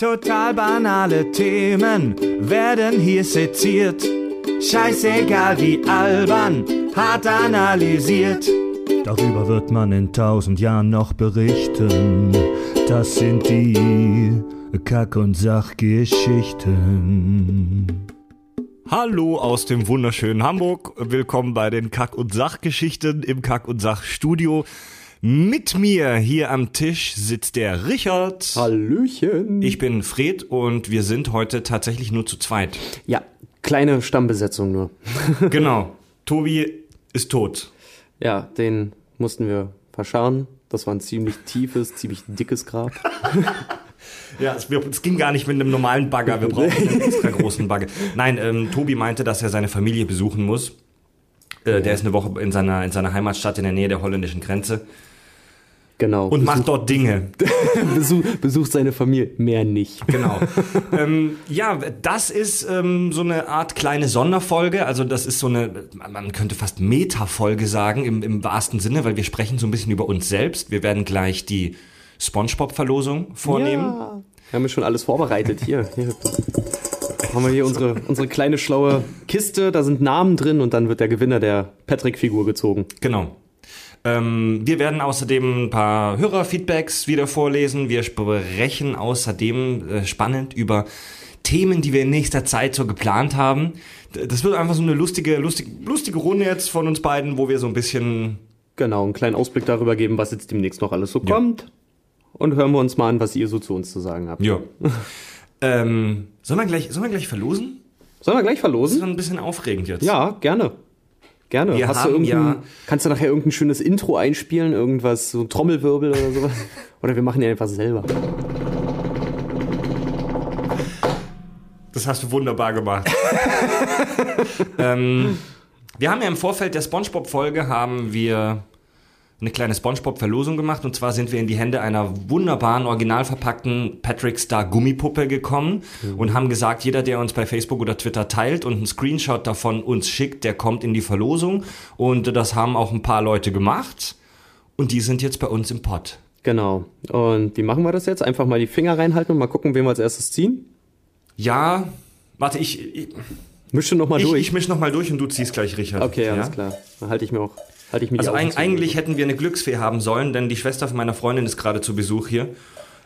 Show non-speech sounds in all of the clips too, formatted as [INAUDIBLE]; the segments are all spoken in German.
Total banale Themen werden hier seziert. Scheißegal wie albern, hart analysiert. Darüber wird man in tausend Jahren noch berichten. Das sind die Kack- und Sachgeschichten. Hallo aus dem wunderschönen Hamburg. Willkommen bei den Kack- und Sachgeschichten im Kack- und Sachstudio. Mit mir hier am Tisch sitzt der Richard. Hallöchen. Ich bin Fred und wir sind heute tatsächlich nur zu zweit. Ja, kleine Stammbesetzung nur. [LAUGHS] Genau. Tobi ist tot. Ja, den mussten wir verscharren. Das war ein ziemlich tiefes, ziemlich dickes Grab. [LAUGHS] Ja, es, es ging gar nicht mit einem normalen Bagger. Wir brauchen [LAUGHS] einen extra großen Bagger. Nein, ähm, Tobi meinte, dass er seine Familie besuchen muss. Äh, Der ist eine Woche in seiner, in seiner Heimatstadt in der Nähe der holländischen Grenze Genau. und macht dort Dinge. [LAUGHS] Besuch, besucht seine Familie. Mehr nicht. Genau. ähm, ja, das ist ähm, so eine Art kleine Sonderfolge. Also das ist so eine, man könnte fast Meta-Folge sagen im, im wahrsten Sinne, weil wir sprechen so ein bisschen über uns selbst. Wir werden gleich die SpongeBob-Verlosung vornehmen. Ja. Wir haben ja schon alles vorbereitet. Hier, hier. Haben wir hier unsere, unsere kleine schlaue Kiste, da sind Namen drin und dann wird der Gewinner der Patrick-Figur gezogen. Genau. Ähm, wir werden außerdem ein paar Hörerfeedbacks wieder vorlesen. Wir sprechen außerdem äh, spannend über Themen, die wir in nächster Zeit so geplant haben. Das wird einfach so eine lustige, lustige, lustige Runde jetzt von uns beiden, wo wir so ein bisschen Genau, einen kleinen Ausblick darüber geben, was jetzt demnächst noch alles so kommt. Und hören wir uns mal an, was ihr so zu uns zu sagen habt. Ja. [LAUGHS] ähm, sollen wir gleich, sollen wir gleich verlosen? Sollen wir gleich Das ist verlosen? ein bisschen aufregend jetzt. Ja, gerne. Gerne. Wir Hast du irgendein, ja- Kannst du nachher irgendein schönes Intro einspielen? Irgendwas, so ein Trommelwirbel oder sowas? [LAUGHS] oder wir machen ja einfach selber. Das hast du wunderbar gemacht. [LAUGHS] ähm, wir haben ja im Vorfeld der SpongeBob-Folge haben wir eine kleine SpongeBob-Verlosung gemacht und zwar sind wir in die Hände einer wunderbaren, original verpackten Patrick Star Gummipuppe gekommen und haben gesagt, jeder, der uns bei Facebook oder Twitter teilt und einen Screenshot davon uns schickt, der kommt in die Verlosung und das haben auch ein paar Leute gemacht und die sind jetzt bei uns im Pod. Genau. Und wie machen wir das jetzt? Einfach mal die Finger reinhalten und mal gucken, wen wir als erstes ziehen? Ja, warte, ich, ich, Mische noch mal ich, durch. ich misch noch mal durch und du ziehst gleich, Richard. okay, alles Ja? klar. Dann halte ich mir auch, halte ich mir Also zu. eigentlich hätten wir eine Glücksfee haben sollen, denn die Schwester von meiner Freundin ist gerade zu Besuch hier,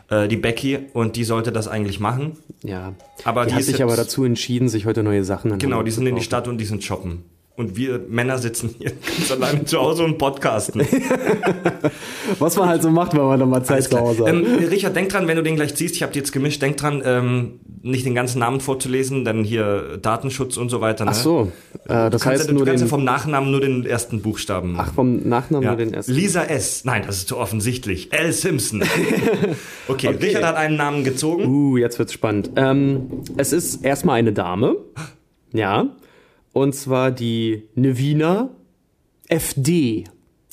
äh, die Becky, und die sollte das eigentlich machen. Ja. Aber die, die hat sich aber dazu entschieden, sich heute neue Sachen Genau, die sind in die. Stadt und die sind shoppen. Und wir Männer sitzen hier [LAUGHS] ganz alleine zu Hause und podcasten. [LAUGHS] Was man halt so macht, wenn man dann mal Zeit zu. Hause hat. Ähm, Richard, denk dran, wenn du den gleich ziehst, ich habe die jetzt gemischt, denk dran, ähm, nicht den ganzen Namen vorzulesen, denn hier Datenschutz und so weiter. Ne? Ach so, äh, das Du kannst, heißt ja, du nur kannst ja den, vom Nachnamen nur den ersten Buchstaben machen. ach, vom Nachnamen Ja. nur den ersten. Lisa S. Nein, das ist zu offensichtlich. L. Simpson. [LAUGHS] Okay, Okay. Richard hat einen Namen gezogen. Uh, jetzt wird's spannend. Ähm, es ist erstmal eine Dame. Ja. Und zwar die Nevina FD.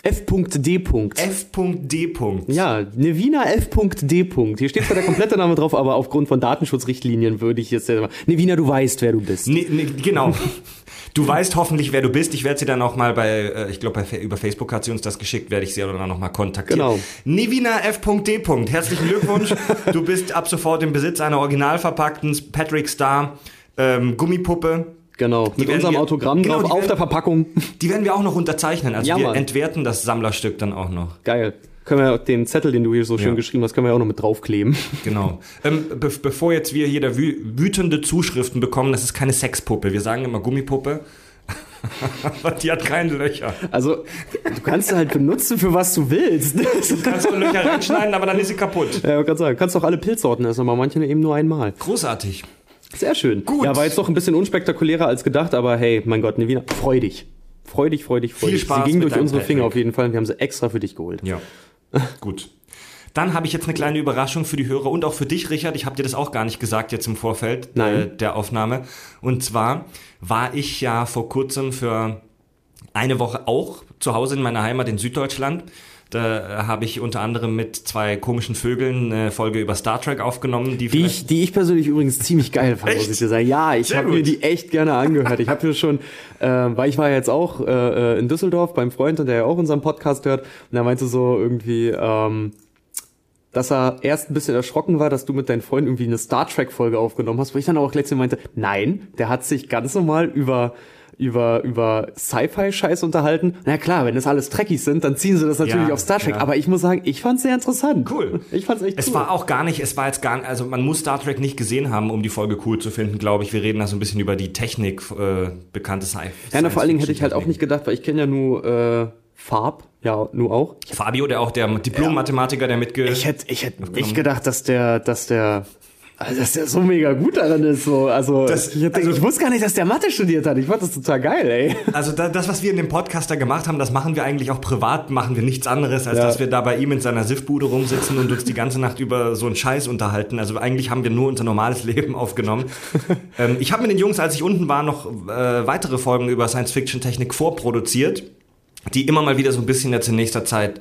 F.D. F.D. Ja, Nevina F.D. Hier steht zwar der komplette Name drauf, aber aufgrund von Datenschutzrichtlinien würde ich jetzt. Nevina, du weißt, wer du bist. Nee, nee, genau. Du weißt hoffentlich, wer du bist. Ich werde sie dann auch mal bei, äh, ich glaube, über Facebook hat sie uns das geschickt, werde ich sie dann noch mal kontaktieren. Genau. Nevina F.D. Herzlichen Glückwunsch. du bist ab sofort im Besitz einer original verpackten Patrick Star ähm, Gummipuppe. Genau, mit unserem wir- Autogramm genau, drauf auf werden- der Verpackung. Die werden wir auch noch unterzeichnen. Also Ja, wir Mann. entwerten das Sammlerstück dann auch noch. Geil. Können wir den Zettel, den du hier so schön Ja. geschrieben hast, können wir auch noch mit draufkleben. Genau. Ähm, be bevor jetzt wir hier da wü wütende Zuschriften bekommen, das ist keine Sexpuppe. Wir sagen immer Gummipuppe. [LAUGHS] Die hat keine Löcher. Also, du kannst sie halt benutzen, für was du willst. Du kannst nur Löcher reinschneiden, aber dann ist sie kaputt. Ja, ich kann sagen, kannst doch alle Pilzsorten essen, aber manche eben nur einmal. Großartig. Sehr schön. Gut. Ja, war jetzt doch ein bisschen unspektakulärer als gedacht, aber hey, mein Gott, Nevina, freu dich. Freu dich, freu dich, freu Viel dich. Spaß Sie ging durch unsere Finger auf jeden Fall und wir haben sie extra für dich geholt. Ja. Gut. Dann habe ich jetzt eine kleine Überraschung für die Hörer und auch für dich, Richard. Ich habe dir das auch gar nicht gesagt jetzt im Vorfeld. Äh, der Aufnahme. Und zwar war ich ja vor kurzem für eine Woche auch zu Hause in meiner Heimat in Süddeutschland. Da habe ich unter anderem mit zwei komischen Vögeln eine Folge über Star Trek aufgenommen, die, Die ich, die ich persönlich übrigens ziemlich geil fand, muss Echt? ich dir sagen. Ja, ich habe mir die echt gerne angehört. Ich habe mir schon, äh, weil ich war jetzt auch äh, äh, in Düsseldorf beim Freund, und der ja auch unseren Podcast hört, und er meinte so irgendwie, ähm, dass er erst ein bisschen erschrocken war, dass du mit deinen Freunden irgendwie eine Star Trek Folge aufgenommen hast, wo ich dann auch letztens meinte, nein, der hat sich ganz normal über über, über Sci-Fi-Scheiß unterhalten. Na klar, wenn das alles Trekkies sind, dann ziehen sie das natürlich Ja, auf Star Trek. ja. Aber ich muss sagen, ich fand's sehr interessant. Cool. Ich fand's echt Es cool. war auch gar nicht, es war jetzt gar nicht, also man muss Star Trek nicht gesehen haben, um die Folge cool zu finden, glaube ich. Wir reden da so ein bisschen über die Technik, äh, bekannte Sci ja, na, vor allen Dingen hätte ich halt auch nicht gedacht, weil ich kenne ja nur äh, Farb, ja, nur auch. Fabio, der auch der Diplom-Mathematiker, der mitge... Ich hätte ich hätte nicht gedacht, dass der, dass der, also, dass der so mega gut daran ist. So. Also, Das- ich, also- ich wusste gar nicht, dass der Mathe studiert hat. Ich fand das total geil, ey. Also da, das, was wir in dem Podcast da gemacht haben, das machen wir eigentlich auch privat, machen wir nichts anderes, als Ja. dass wir da bei ihm in seiner Siffbude rumsitzen und uns die ganze Nacht über so einen Scheiß unterhalten. Also eigentlich haben wir nur unser normales [LAUGHS] Leben aufgenommen. ähm, ich habe mit den Jungs, als ich unten war, noch äh, weitere Folgen über Science-Fiction-Technik vorproduziert, die immer mal wieder so ein bisschen jetzt in nächster Zeit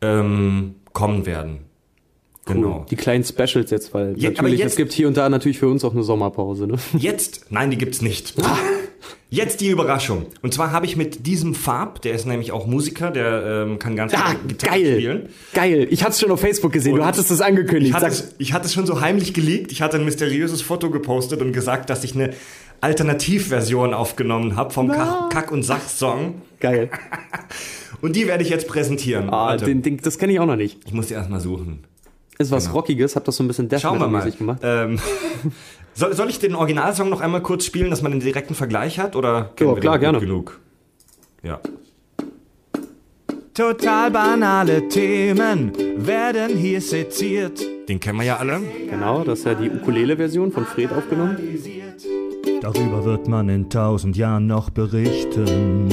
ähm, kommen werden. Genau. Die kleinen Specials jetzt, weil aber natürlich, jetzt- es gibt hier und da natürlich für uns auch eine Sommerpause. Ne? [LAUGHS] Jetzt, nein, die gibt's nicht. [LAUGHS] Jetzt die Überraschung. Und zwar habe ich mit diesem Farb, der ist nämlich auch Musiker, der ähm, kann ganz Ah, Gitarre geil. spielen. Geil. Ich hatte es schon auf Facebook gesehen. du Und hattest es angekündigt. Ich hatte, es, ich hatte es schon so heimlich geleakt. Ich hatte ein mysteriöses Foto gepostet und gesagt, dass ich eine Alternativversion aufgenommen habe vom Kack, Kack- und Sach-Song. Geil. [LAUGHS] Und die werde ich jetzt präsentieren. Ah, den, den, das kenne ich auch noch nicht. ich muss die erstmal suchen. Ist was Rockiges, hab das so ein bisschen Death Genau. Schauen wir mal. mäßig gemacht. Ähm, [LAUGHS] soll, soll ich den Originalsong noch einmal kurz spielen, dass man den direkten Vergleich hat? Oder Ja, wir klar, gerne. genug? Ja. Total banale Themen werden hier seziert. Den kennen wir ja alle. Genau, das ist ja die Ukulele-Version von Fred aufgenommen. Darüber wird man in tausend Jahren noch berichten.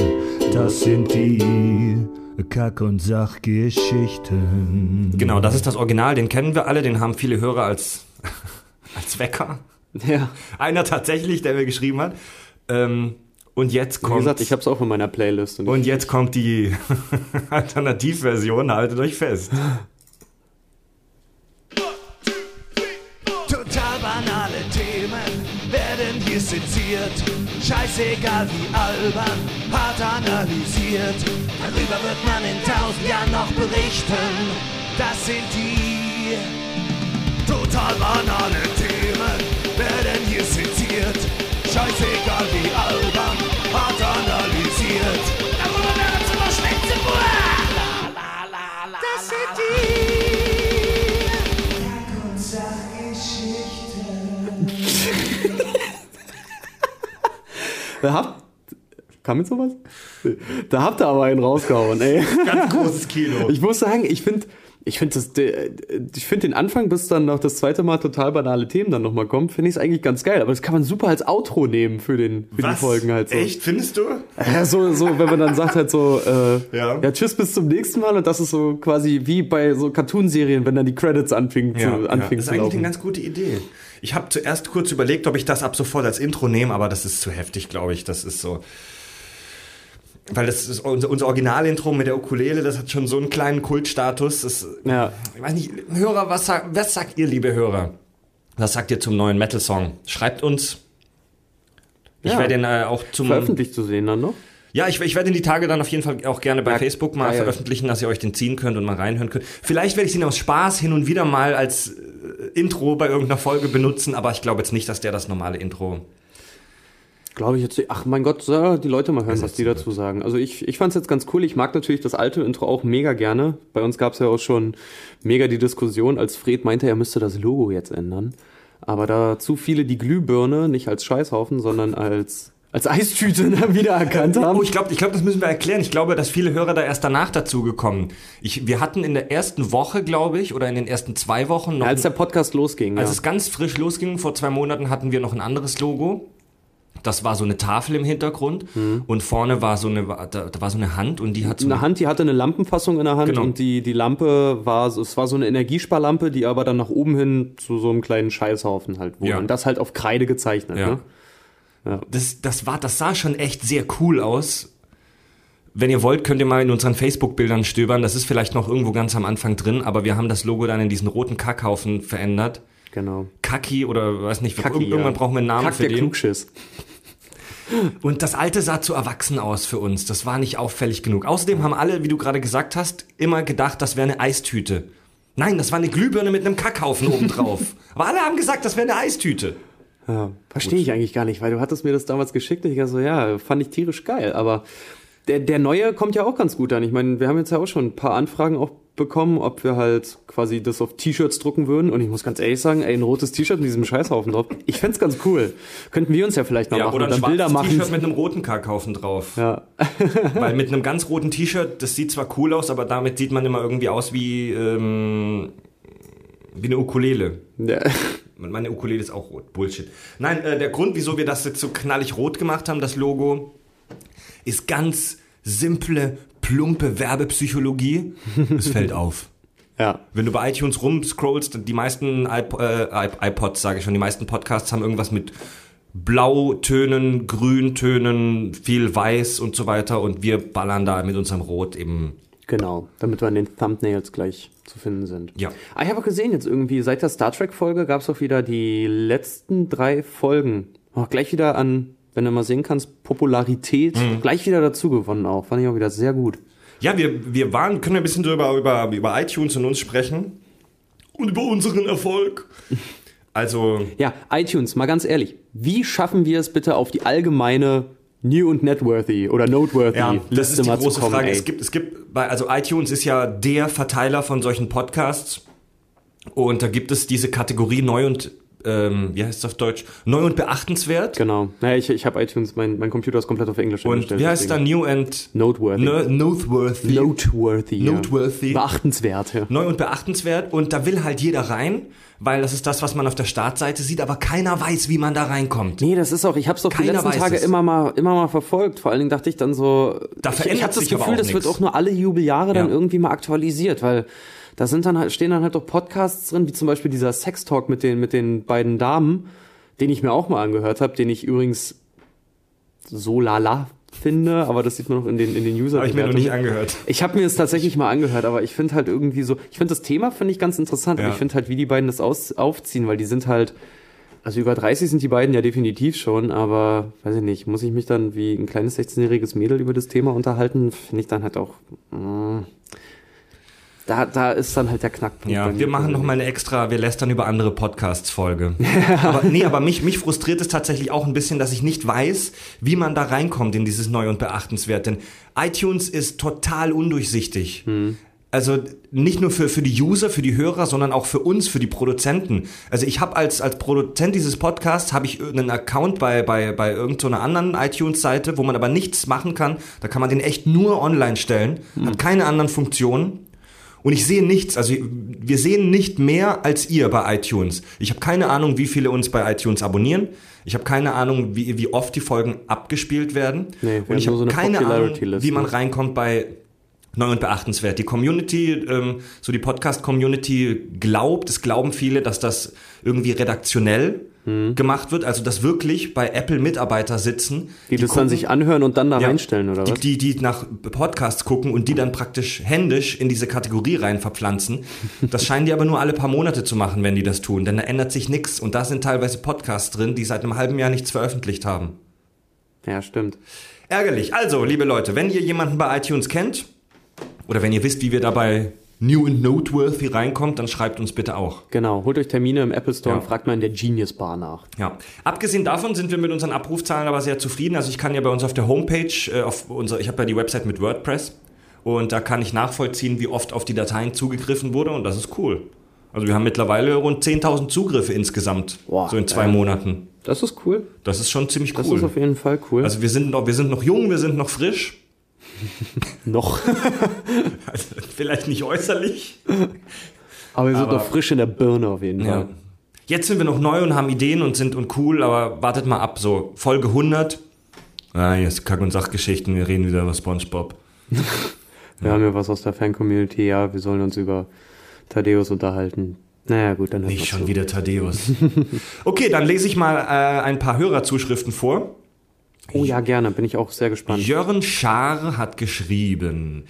Das sind die Kack- und Sachgeschichten. Genau, das ist das Original, den kennen wir alle, den haben viele Hörer als, [LAUGHS] als Wecker. Ja. Einer tatsächlich, der mir geschrieben hat. Ähm, und jetzt Wie kommt. gesagt, ich hab's auch in meiner Playlist. Und und jetzt kommt die [LAUGHS] Alternativversion, haltet euch fest. Hier seziert. Scheißegal wie albern, hart analysiert. Darüber wird man in tausend Jahren noch berichten. Das sind die total banale Themen werden hier seziert. Scheißegal wie albern, hart analysiert. Darüber werden sie noch schwätzen. Das sind die Da habt, kam jetzt sowas? Da habt ihr aber einen rausgehauen, ey. Ganz großes Kino. Ich muss sagen, ich finde ich finde das, ich finde den Anfang, bis dann noch das zweite Mal total banale Themen dann nochmal kommen, finde ich es eigentlich ganz geil. Aber das kann man super als Outro nehmen für den, für die Folgen halt so. Echt, findest du? Ja, so, so, wenn man dann sagt halt so, äh, Ja. ja. tschüss, bis zum nächsten Mal. Und das ist so quasi wie bei so Cartoon-Serien, wenn dann die Credits anfingen Ja, zu, ja. anfingen Das ist eigentlich laufen. eine ganz gute Idee. Ich habe zuerst kurz überlegt, ob ich das ab sofort als Intro nehme, aber das ist zu heftig, glaube ich. Das ist so. Weil das ist unser, unser Originalintro mit der Ukulele, das hat schon so einen kleinen Kultstatus. Das, Ja. Ich weiß nicht, Hörer, was, sagt, was sagt ihr, liebe Hörer? Was sagt ihr zum neuen Metal-Song? Schreibt uns. Ich Ja. werde ihn äh, auch zum. Veröffentlicht zu sehen dann noch. Ja, ich, ich werde ihn die Tage dann auf jeden Fall auch gerne bei Ja, Facebook mal geil. veröffentlichen, dass ihr euch den ziehen könnt und mal reinhören könnt. Vielleicht werde ich ihn aus Spaß hin und wieder mal als Intro bei irgendeiner Folge benutzen, aber ich glaube jetzt nicht, dass der das normale Intro. Glaube ich jetzt. Ach mein Gott, die Leute mal hören, was die dazu sagen. Also ich, ich fand es jetzt ganz cool. Ich mag natürlich das alte Intro auch mega gerne. Bei uns gab es ja auch schon mega die Diskussion, als Fred meinte, er müsste das Logo jetzt ändern. Aber da zu viele die Glühbirne nicht als Scheißhaufen, sondern als, als Eistüte wiedererkannt haben. Oh, ich glaube, ich glaub, das müssen wir erklären. Ich glaube, dass viele Hörer da erst danach dazu gekommen. Ich, wir hatten in der ersten Woche, glaube ich, oder in den ersten zwei Wochen noch. als der Podcast losging. Als ja. es ganz frisch losging, vor zwei Monaten hatten wir noch ein anderes Logo. Das war so eine Tafel im Hintergrund und vorne war so eine, da, da war so eine Hand und die hat so eine Hand, die hatte eine Lampenfassung in der Hand Genau. und die, die Lampe war, so- es war so eine Energiesparlampe, die aber dann nach oben hin zu so einem kleinen Scheißhaufen halt wurde. Ja. Und das halt auf Kreide gezeichnet. Ja. Ne? Das, das, war, das sah schon echt sehr cool aus. Wenn ihr wollt, könnt ihr mal in unseren Facebook-Bildern stöbern. Das ist vielleicht noch irgendwo ganz am Anfang drin, aber wir haben das Logo dann in diesen roten Kackhaufen verändert. Genau. Kaki oder weiß nicht, Kaki, irgendwann ja. brauchen wir einen Namen Kack für der den. Klugschiss. [LAUGHS] Und das alte sah zu erwachsen aus für uns. Das war nicht auffällig genug. Außerdem haben alle, wie du gerade gesagt hast, immer gedacht, das wäre eine Eistüte. Nein, das war eine Glühbirne mit einem Kackhaufen oben drauf. [LAUGHS] Aber alle haben gesagt, das wäre eine Eistüte. Ja, verstehe ich eigentlich gar nicht, weil du hattest mir das damals geschickt und ich dachte so, ja, fand ich tierisch geil, aber der, der neue kommt ja auch ganz gut an. Ich meine, wir haben jetzt ja auch schon ein paar Anfragen auch bekommen, ob wir halt quasi das auf T-Shirts drucken würden. Und ich muss ganz ehrlich sagen, ey, ein rotes T-Shirt mit diesem Scheißhaufen drauf. Ich fänd's ganz cool. Könnten wir uns ja vielleicht mal Ja, machen oder ein dann Bilder machen. T-Shirt mit einem roten Kackhaufen drauf. Ja. [LAUGHS] Weil mit einem ganz roten T-Shirt, das sieht zwar cool aus, aber damit sieht man immer irgendwie aus wie, ähm, wie eine Ukulele. ja. Meine Ukulele ist auch rot. Bullshit. Nein, äh, der Grund, wieso wir das jetzt so knallig rot gemacht haben, das Logo, ist ganz simple, plumpe Werbepsychologie. [LAUGHS] Es fällt auf. ja. Wenn du bei iTunes rumscrollst, die meisten iP äh, iP- iPods, sage ich schon, die meisten Podcasts haben irgendwas mit Blautönen, Grüntönen, viel Weiß und so weiter und wir ballern da mit unserem Rot eben. Genau, damit wir in den Thumbnails gleich zu finden sind. Ja. Ah, ich habe auch gesehen, jetzt irgendwie seit der Star Trek-Folge gab es auch wieder die letzten drei Folgen. Auch gleich wieder an, wenn du mal sehen kannst, Popularität Mhm. gleich wieder dazu gewonnen auch. Fand ich auch wieder sehr gut. Ja, wir, wir waren, können wir ein bisschen drüber über, über iTunes und uns sprechen und über unseren Erfolg. Also, Ja, iTunes, mal ganz ehrlich, wie schaffen wir es bitte auf die allgemeine New und Networthy oder Noteworthy ja, das ist die mal große kommen? Frage. ey? Es gibt, es gibt, bei, also iTunes ist ja der Verteiler von solchen Podcasts und da gibt es diese Kategorie neu und, ähm, wie heißt es auf Deutsch? Neu und beachtenswert. Genau. Naja, ich, ich habe iTunes, mein, mein Computer ist komplett auf Englisch Und umgestellt, wie heißt da. New and Noteworthy. Ne- Noteworthy? Noteworthy. ja. Noteworthy. Beachtenswert, ja. Neu und beachtenswert und da will halt jeder rein, weil das ist das, was man auf der Startseite sieht, aber keiner weiß, wie man da reinkommt. Nee, das ist auch, ich habe es doch die letzten Tage es. immer mal, immer mal verfolgt. Vor allen Dingen dachte ich dann so, Da ich, ich habe das Gefühl, das wird nix. auch nur alle Jubeljahre dann Ja. irgendwie mal aktualisiert, weil da sind dann halt, stehen dann halt auch Podcasts drin, wie zum Beispiel dieser Sex Talk mit den, mit den beiden Damen, den ich mir auch mal angehört habe, den ich übrigens so lala finde, aber das sieht man noch in den, in den user Habe ich mir noch nicht angehört. ich habe mir das tatsächlich mal angehört, aber ich finde halt irgendwie so, ich finde das Thema finde ich ganz interessant, Ja. aber ich finde halt, wie die beiden das aus, aufziehen, weil die sind halt, also über 30 sind die beiden ja definitiv schon, aber weiß ich nicht, muss ich mich dann wie ein kleines 16-jähriges Mädel über das Thema unterhalten, finde ich dann halt auch, mm, da, da ist dann halt der Knackpunkt. Ja, wir machen noch persönlich. mal eine extra, wir lästern über andere Podcasts Folge. [LAUGHS] aber nee, aber mich, mich frustriert es tatsächlich auch ein bisschen, dass ich nicht weiß, wie man da reinkommt in dieses Neu und Beachtenswert. Denn iTunes ist total undurchsichtig. Also nicht nur für, für die User, für die Hörer, sondern auch für uns, für die Produzenten. Also ich habe als, als Produzent dieses Podcasts, habe ich einen Account bei, bei, bei irgendeiner anderen iTunes-Seite, wo man aber nichts machen kann. Da kann man den echt nur online stellen, hat keine anderen Funktionen. Und ich sehe nichts, also wir sehen nicht mehr als ihr bei iTunes. Ich habe keine Ahnung, wie viele uns bei iTunes abonnieren. Ich habe keine Ahnung, wie, wie oft die Folgen abgespielt werden. Nee, und ich habe so eine keine Ahnung, wie man reinkommt bei Neu und beachtenswert. Die Community, ähm, so die Podcast-Community glaubt, es glauben viele, dass das irgendwie redaktionell Mhm. gemacht wird, also dass wirklich bei Apple Mitarbeiter sitzen, Die, das dann gucken- sich anhören und dann da ja, reinstellen, oder die, was? Die, die nach Podcasts gucken und die dann praktisch händisch in diese Kategorie rein verpflanzen. Das scheinen die aber nur alle paar Monate zu machen, wenn die das tun, denn da ändert sich nichts. Und da sind teilweise Podcasts drin, die seit einem halben Jahr nichts veröffentlicht haben. Ja, stimmt. Ärgerlich. Also, liebe Leute, wenn ihr jemanden bei iTunes kennt oder wenn ihr wisst, wie wir dabei New and Noteworthy reinkommt, dann schreibt uns bitte auch. Genau, holt euch Termine im Apple Store Ja. und fragt mal in der Genius Bar nach. Ja. Abgesehen davon sind wir mit unseren Abrufzahlen aber sehr zufrieden. Also ich kann ja bei uns auf der Homepage, äh, auf unser, ich habe ja die Website mit WordPress und da kann ich nachvollziehen, wie oft auf die Dateien zugegriffen wurde und das ist cool. Also wir haben mittlerweile rund 10.000 Zugriffe insgesamt, Boah, so in zwei äh, Monaten. Das ist cool. Das ist schon ziemlich Das cool. ist auf jeden Fall cool. Also wir sind noch, wir sind noch jung, wir sind noch frisch. [LAUGHS] noch. Also [LAUGHS] vielleicht nicht äußerlich. Aber wir sind Aber- noch frisch in der Birne auf jeden Ja. Fall. Jetzt sind wir noch neu und haben Ideen und sind und cool, aber wartet mal ab, so Folge 100. Ah, jetzt Kack- und Sachgeschichten, wir reden wieder über Spongebob. [LAUGHS] Wir haben ja was aus der Fan-Community, ja, wir sollen uns über Thaddeus unterhalten. Naja, gut, dann Nicht schon zu. wieder Thaddeus. okay, dann lese ich mal äh, ein paar Hörerzuschriften vor. Oh ja, gerne, bin ich auch sehr gespannt. Jörn Schaar hat geschrieben.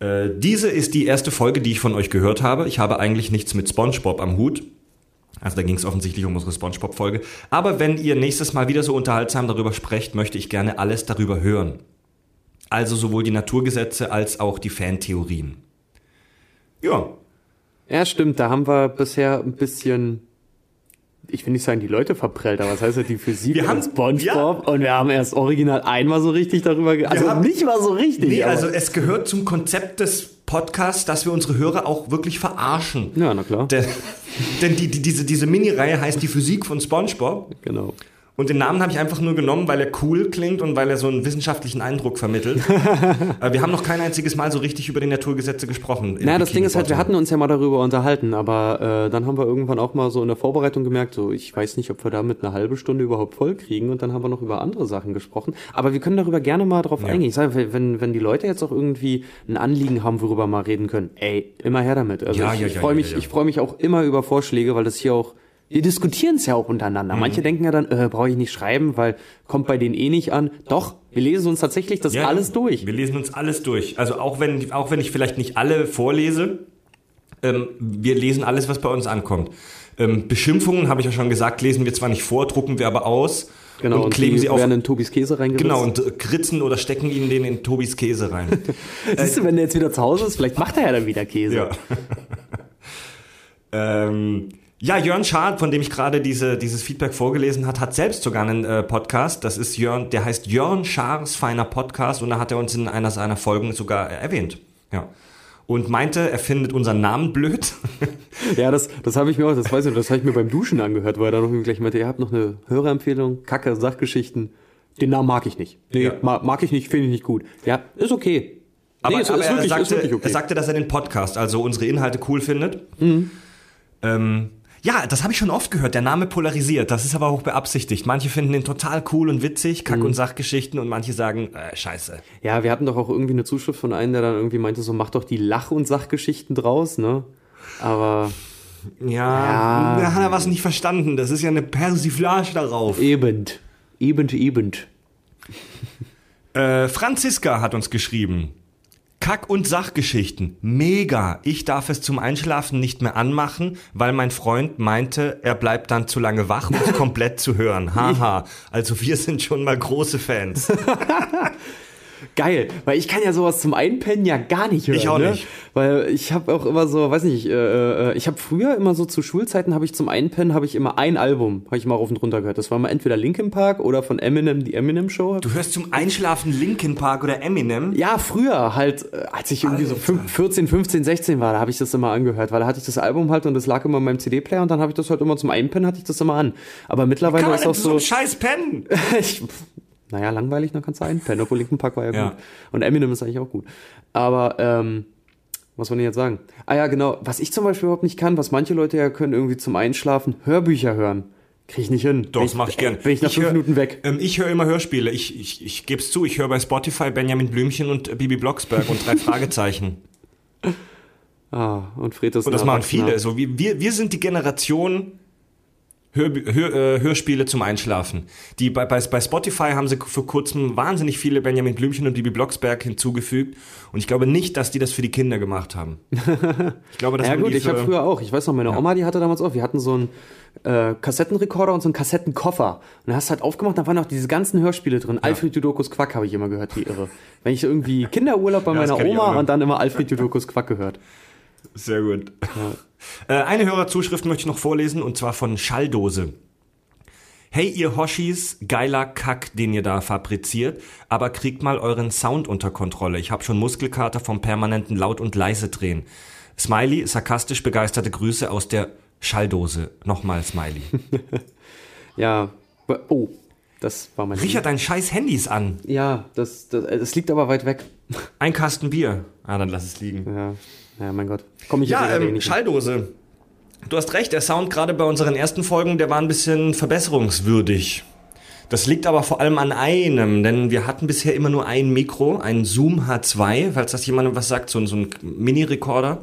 Äh, diese ist die erste Folge, die ich von euch gehört habe. Ich habe eigentlich nichts mit SpongeBob am Hut. Also da ging es offensichtlich um unsere SpongeBob-Folge. Aber wenn ihr nächstes Mal wieder so unterhaltsam darüber sprecht, möchte ich gerne alles darüber hören. Also sowohl die Naturgesetze als auch die Fantheorien. Ja, Ja, stimmt, da haben wir bisher ein bisschen, ich will nicht sagen, die Leute verprellt, aber was heißt ja die Physik Wir haben- Spongebob und wir haben erst original einmal so richtig darüber, ge also haben- nicht mal so richtig. Nee, aber- also es gehört zum Konzept des Podcasts, dass wir unsere Hörer auch wirklich verarschen. ja, na klar, Denn, [LAUGHS] denn die, die, diese, diese Mini-Reihe heißt die Physik von SpongeBob. genau. Und den Namen habe ich einfach nur genommen, weil er cool klingt und weil er so einen wissenschaftlichen Eindruck vermittelt. Aber [LAUGHS] wir haben noch kein einziges Mal so richtig über die Naturgesetze gesprochen. im Na, das Ding ist halt, wir hatten uns ja mal darüber unterhalten, aber äh, dann haben wir irgendwann auch mal so in der Vorbereitung gemerkt, so ich weiß nicht, ob wir damit eine halbe Stunde überhaupt voll kriegen und dann haben wir noch über andere Sachen gesprochen. Aber wir können darüber gerne mal drauf eingehen. Ich sage, wenn, wenn die Leute jetzt auch irgendwie ein Anliegen haben, worüber wir mal reden können, ey, immer her damit. Also Ja, ich, ja, ich ja, freue ja, mich, ja. ich freue mich auch immer über Vorschläge, weil das hier auch wir diskutieren es ja auch untereinander. Mhm. Manche denken ja dann, äh, brauche ich nicht schreiben, weil kommt bei denen eh nicht an. Doch, wir lesen uns tatsächlich das Ja, alles durch. Wir lesen uns alles durch. Also auch wenn, auch wenn ich vielleicht nicht alle vorlese, ähm, wir lesen alles, was bei uns ankommt. Ähm, Beschimpfungen, habe ich ja schon gesagt, lesen wir zwar nicht vor, drucken wir aber aus Genau, und kleben die sie auf. in Tobis Käse reingeritzt. Genau, und äh, kritzen oder stecken ihnen den in Tobis Käse rein. [LAUGHS] Siehst du, wenn der jetzt wieder zu Hause ist, vielleicht macht er ja dann wieder Käse. ja. [LAUGHS] [LAUGHS] ähm, ja, Jörn Schaad, von dem ich gerade diese, dieses Feedback vorgelesen hat, hat selbst sogar einen äh, Podcast. Das ist Jörn, der heißt Jörn Schaars feiner Podcast und da hat er uns in einer seiner Folgen sogar erwähnt. Ja. Und meinte, er findet unseren Namen blöd. [LAUGHS] Ja, das, das habe ich mir auch, das weiß ich, das habe ich mir beim Duschen angehört, weil er dann noch gleich meinte, ihr habt noch eine Hörerempfehlung, Kacke, Sachgeschichten. Den Namen mag ich nicht. Nee, Ja. ma- mag ich nicht, finde ich nicht gut. Ja, ist okay. Aber, nee, ist, aber ist, wirklich, er, sagte, okay. er sagte, dass er den Podcast, also unsere Inhalte cool findet. Mhm. Ähm, ja, das habe ich schon oft gehört. Der Name polarisiert. Das ist aber auch beabsichtigt. Manche finden ihn total cool und witzig, Mhm. Kack- und Sachgeschichten, und manche sagen, äh, scheiße. ja, wir hatten doch auch irgendwie eine Zuschrift von einem, der dann irgendwie meinte, so mach doch die Lach- und Sachgeschichten draus, ne? Aber Ja, Ja. da hat er was nicht verstanden. Das ist ja eine Persiflage darauf. eben, eben, eben. Äh, Franziska hat uns geschrieben. Kack- und Sachgeschichten. Mega. Ich darf es zum Einschlafen nicht mehr anmachen, weil mein Freund meinte, er bleibt dann zu lange wach, um es [LAUGHS] komplett zu hören. Haha. Also wir sind schon mal große Fans. [LAUGHS] Geil, weil ich kann ja sowas zum Einpennen ja gar nicht hören. Ich auch ne? nicht. Weil ich habe auch immer so, weiß nicht, äh, äh, ich habe früher immer so zu Schulzeiten habe ich zum Einpennen habe ich immer ein Album, habe ich mal rauf und runter gehört. Das war mal entweder Linkin Park oder von Eminem die Eminem Show. Du hörst zum Einschlafen Linkin Park oder Eminem? Ja, früher halt, äh, als ich irgendwie so fünf- 14, 15, 16 war, da habe ich das immer angehört, weil da hatte ich das Album halt und das lag immer in meinem CD-Player und dann habe ich das halt immer zum Einpennen hatte ich das immer an. Aber mittlerweile ist auch so Scheiß pennen? [LAUGHS] ich, naja, langweilig, dann kannst du einpennen, obwohl Linkin Park war ja, Ja. gut. Und Eminem ist eigentlich auch gut. Aber, ähm, was wollen ich jetzt sagen? Ah ja, genau. Was ich zum Beispiel überhaupt nicht kann, was manche Leute ja können, irgendwie zum Einschlafen, Hörbücher hören. Krieg ich nicht hin. Doch, Bin das mache ich gern. Bin ich nach fünf hör- Minuten weg. Ähm, ich höre immer Hörspiele. Ich, ich, ich gebe es zu, ich höre bei Spotify Benjamin Blümchen und äh, Bibi Blocksberg und drei [LAUGHS] Fragezeichen. Ah, und Fred ist Und das machen viele. So wir, wir sind die Generation Hör, Hör, äh, Hörspiele zum Einschlafen. Die bei, bei, bei Spotify haben sie vor kurzem wahnsinnig viele Benjamin Blümchen und Bibi Blocksberg hinzugefügt. Und ich glaube nicht, dass die das für die Kinder gemacht haben. [LAUGHS] Ich glaube, das Ja gut, ich habe früher auch. Ich weiß noch, meine Oma, die hatte damals auch. Wir hatten so einen äh, Kassettenrekorder und so einen Kassettenkoffer. Und dann hast du halt aufgemacht, da waren auch diese ganzen Hörspiele drin. Alfred Judokus Quack habe ich immer gehört, wie irre. Wenn ich irgendwie Kinderurlaub bei Ja, meiner Oma und dann immer Alfred Judokus Quack gehört. Sehr gut. Äh, eine Hörerzuschrift möchte ich noch vorlesen und zwar von Schalldose. Hey ihr Hoshis, geiler Kack, den ihr da fabriziert, aber kriegt mal euren Sound unter Kontrolle. Ich habe schon Muskelkater vom permanenten Laut- und Leise-Drehen. Smiley, sarkastisch begeisterte Grüße aus der Schalldose. Nochmal Smiley. [LAUGHS] Ja. Oh, das war mein Richard, dein scheiß Handys an. Ja, das, das, das liegt aber weit weg. Ein Kasten Bier. Ah, dann lass es liegen. Ja, ja mein Gott. Komm ich Ja, jetzt ähm. Schalldose. Du hast recht, der Sound gerade bei unseren ersten Folgen, der war ein bisschen verbesserungswürdig. Das liegt aber vor allem an einem, denn wir hatten bisher immer nur ein Mikro, ein Zoom H2, falls das jemandem was sagt, so, ein- so ein Mini-Recorder.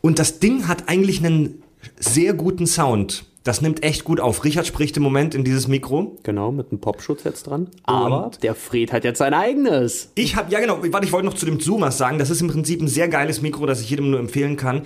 Und das Ding hat eigentlich einen sehr guten Sound. Das nimmt echt gut auf. Richard spricht im Moment in dieses Mikro. Genau, mit einem Popschutz jetzt dran. Aber der Fred hat jetzt sein eigenes. Ich habe, ja genau, warte, ich wollte noch zu dem Zoomers sagen, das ist im Prinzip ein sehr geiles Mikro, das ich jedem nur empfehlen kann.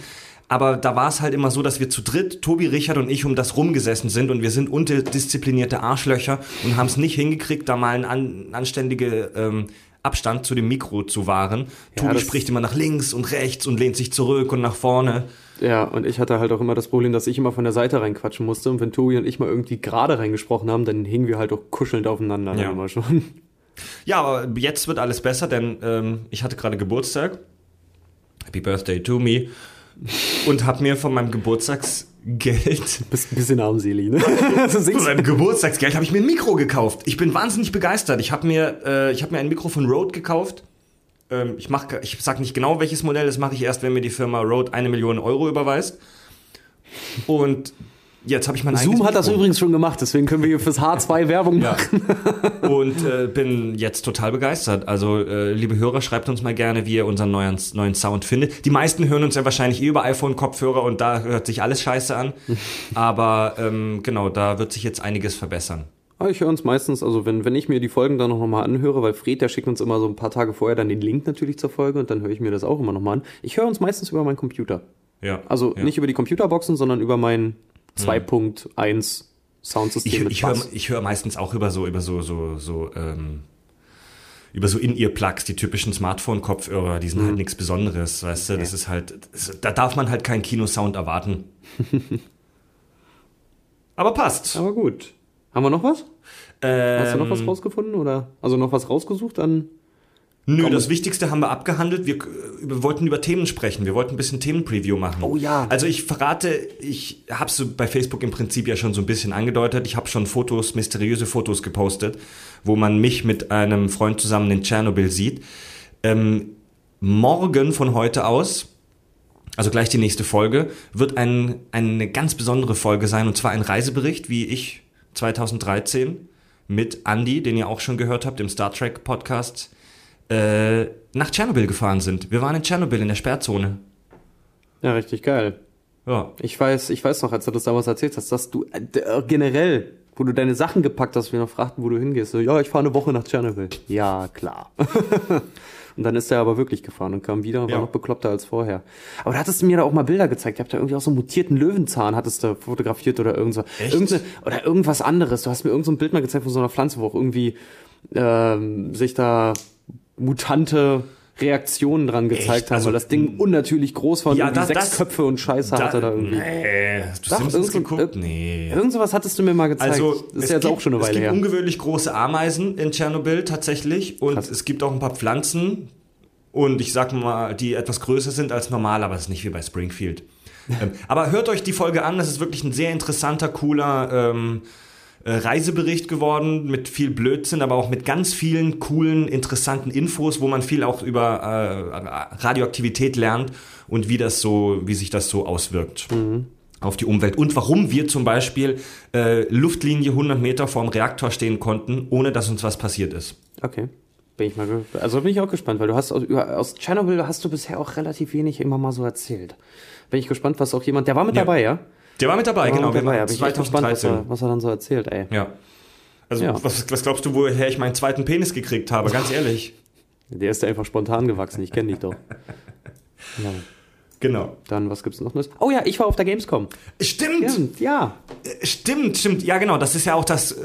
Aber da war es halt immer so, dass wir zu dritt, Tobi, Richard und ich, um das rumgesessen sind und wir sind unterdisziplinierte Arschlöcher und haben es nicht hingekriegt, da mal einen an, anständige ähm, Abstand zu dem Mikro zu wahren. Tobi das- spricht immer nach links und rechts und lehnt sich zurück und nach vorne. Ja, und ich hatte halt auch immer das Problem, dass ich immer von der Seite reinquatschen musste. Und wenn Tobi und ich mal irgendwie gerade reingesprochen haben, dann hingen wir halt auch kuschelnd aufeinander. Ja. Immer schon. Ja, aber jetzt wird alles besser, denn ähm, ich hatte gerade Geburtstag. Happy Birthday to me. Und habe mir von meinem Geburtstagsgeld, Bist ein bisschen armselig, ne? [LAUGHS] so von meinem Geburtstagsgeld habe ich mir ein Mikro gekauft. Ich bin wahnsinnig begeistert. Ich habe mir, äh, ich habe mir ein Mikro von Rode gekauft. Ähm, ich mach, ich sag nicht genau welches Modell. Das mache ich erst, wenn mir die Firma Rode eine Million Euro überweist. Und jetzt habe ich mein Zoom hat das übrigens schon gemacht, deswegen können wir hier fürs H2 [LAUGHS] Werbung Ja. machen. [LAUGHS] Und äh, bin jetzt total begeistert. Also, äh, liebe Hörer, schreibt uns mal gerne, wie ihr unseren neuen, neuen Sound findet. Die meisten hören uns ja wahrscheinlich eh über iPhone-Kopfhörer und da hört sich alles scheiße an. [LAUGHS] Aber ähm, genau, da wird sich jetzt einiges verbessern. Aber ich höre uns meistens, also wenn, wenn ich mir die Folgen dann noch mal anhöre, weil Fred, der schickt uns immer so ein paar Tage vorher dann den Link natürlich zur Folge und dann höre ich mir das auch immer noch mal an. Ich höre uns meistens über meinen Computer. Ja. Also ja. nicht über die Computerboxen, sondern über mein 2.1 Soundsystem Ich, mit ich höre hör meistens auch über so, über so, so, so, ähm, über so In-Ear-Plugs, die typischen Smartphone-Kopfhörer, die sind Mhm. halt nichts Besonderes, weißt du, das ist halt, das, da darf man halt keinen Kinosound erwarten. [LAUGHS] Aber passt. Aber gut. Haben wir noch was? Hast du noch was Ähm, rausgefunden oder also noch was rausgesucht an? Nö, Komm. das Wichtigste haben wir abgehandelt. Wir, äh, wir wollten über Themen sprechen. Wir wollten ein bisschen Themenpreview machen. Oh ja. Also ich verrate, ich habe so bei Facebook im Prinzip ja schon so ein bisschen angedeutet. Ich habe schon Fotos, mysteriöse Fotos gepostet, wo man mich mit einem Freund zusammen in Tschernobyl sieht. Ähm, morgen von heute aus, also gleich die nächste Folge, wird ein, eine ganz besondere Folge sein. Und zwar ein Reisebericht, wie ich 2013 mit Andy, den ihr auch schon gehört habt im Star Trek Podcast, äh, nach Tschernobyl gefahren sind. Wir waren in Tschernobyl in der Sperrzone. Ja, richtig geil. Ja. Ich weiß, ich weiß noch, als du das damals erzählt hast, dass du äh, äh, generell, wo du deine Sachen gepackt hast, wir noch fragten, wo du hingehst. So, ja, ich fahre eine Woche nach Tschernobyl. Ja, klar. [LAUGHS] und dann ist er aber wirklich gefahren und kam wieder und war Ja. noch bekloppter als vorher. Aber da hattest du mir da auch mal Bilder gezeigt. Ihr habt da irgendwie auch so einen mutierten Löwenzahn hattest du fotografiert oder irgend so. Irgende, oder irgendwas anderes. Du hast mir irgend so ein Bild mal gezeigt von so einer Pflanze, wo auch irgendwie ähm, sich da mutante Reaktionen dran gezeigt Echt? haben, Also, weil das Ding unnatürlich groß war und Ja, da- sechs das- Köpfe und Scheiße hatte da irgendwie. Nee, hast du Doch, Simpsons irgend geguckt? Nee. Irgend sowas hattest du mir mal gezeigt. Also, das ist es jetzt gibt, auch schon eine es Weile gibt her. ungewöhnlich große Ameisen in Tschernobyl tatsächlich und Krass. es gibt auch ein paar Pflanzen und ich sag mal, die etwas größer sind als normal, aber es ist nicht wie bei Springfield. [LAUGHS] ähm, aber hört euch die Folge an, das ist wirklich ein sehr interessanter, cooler ähm, äh, Reisebericht geworden mit viel Blödsinn, aber auch mit ganz vielen coolen, interessanten Infos, wo man viel auch über äh, Radioaktivität lernt und wie das so, wie sich das so auswirkt auf die Umwelt und warum wir zum Beispiel äh, Luftlinie 100 Meter vorm Reaktor stehen konnten, ohne dass uns was passiert ist. Okay. Bin ich mal also bin ich auch gespannt, weil du hast aus, aus Tschernobyl hast du bisher auch relativ wenig immer mal so erzählt. Bin ich gespannt, was auch jemand, der war mit Ja. dabei, ja? Der war mit dabei, genau. mit Wir dabei, waren ja. Bin ich echt gespannt, was 2013. er, was er dann so erzählt, ey. Ja. Also, Ja. Was, was glaubst du, woher ich meinen zweiten Penis gekriegt habe? Ganz [LAUGHS] ehrlich. Der ist ja einfach spontan gewachsen, ich kenne dich doch. [LAUGHS] Ja. Genau. Dann, was gibt's noch Neues? Oh ja, ich war auf der Gamescom. Stimmt, Stimmt, ja. stimmt, stimmt. Ja, genau. Das ist ja auch das, äh,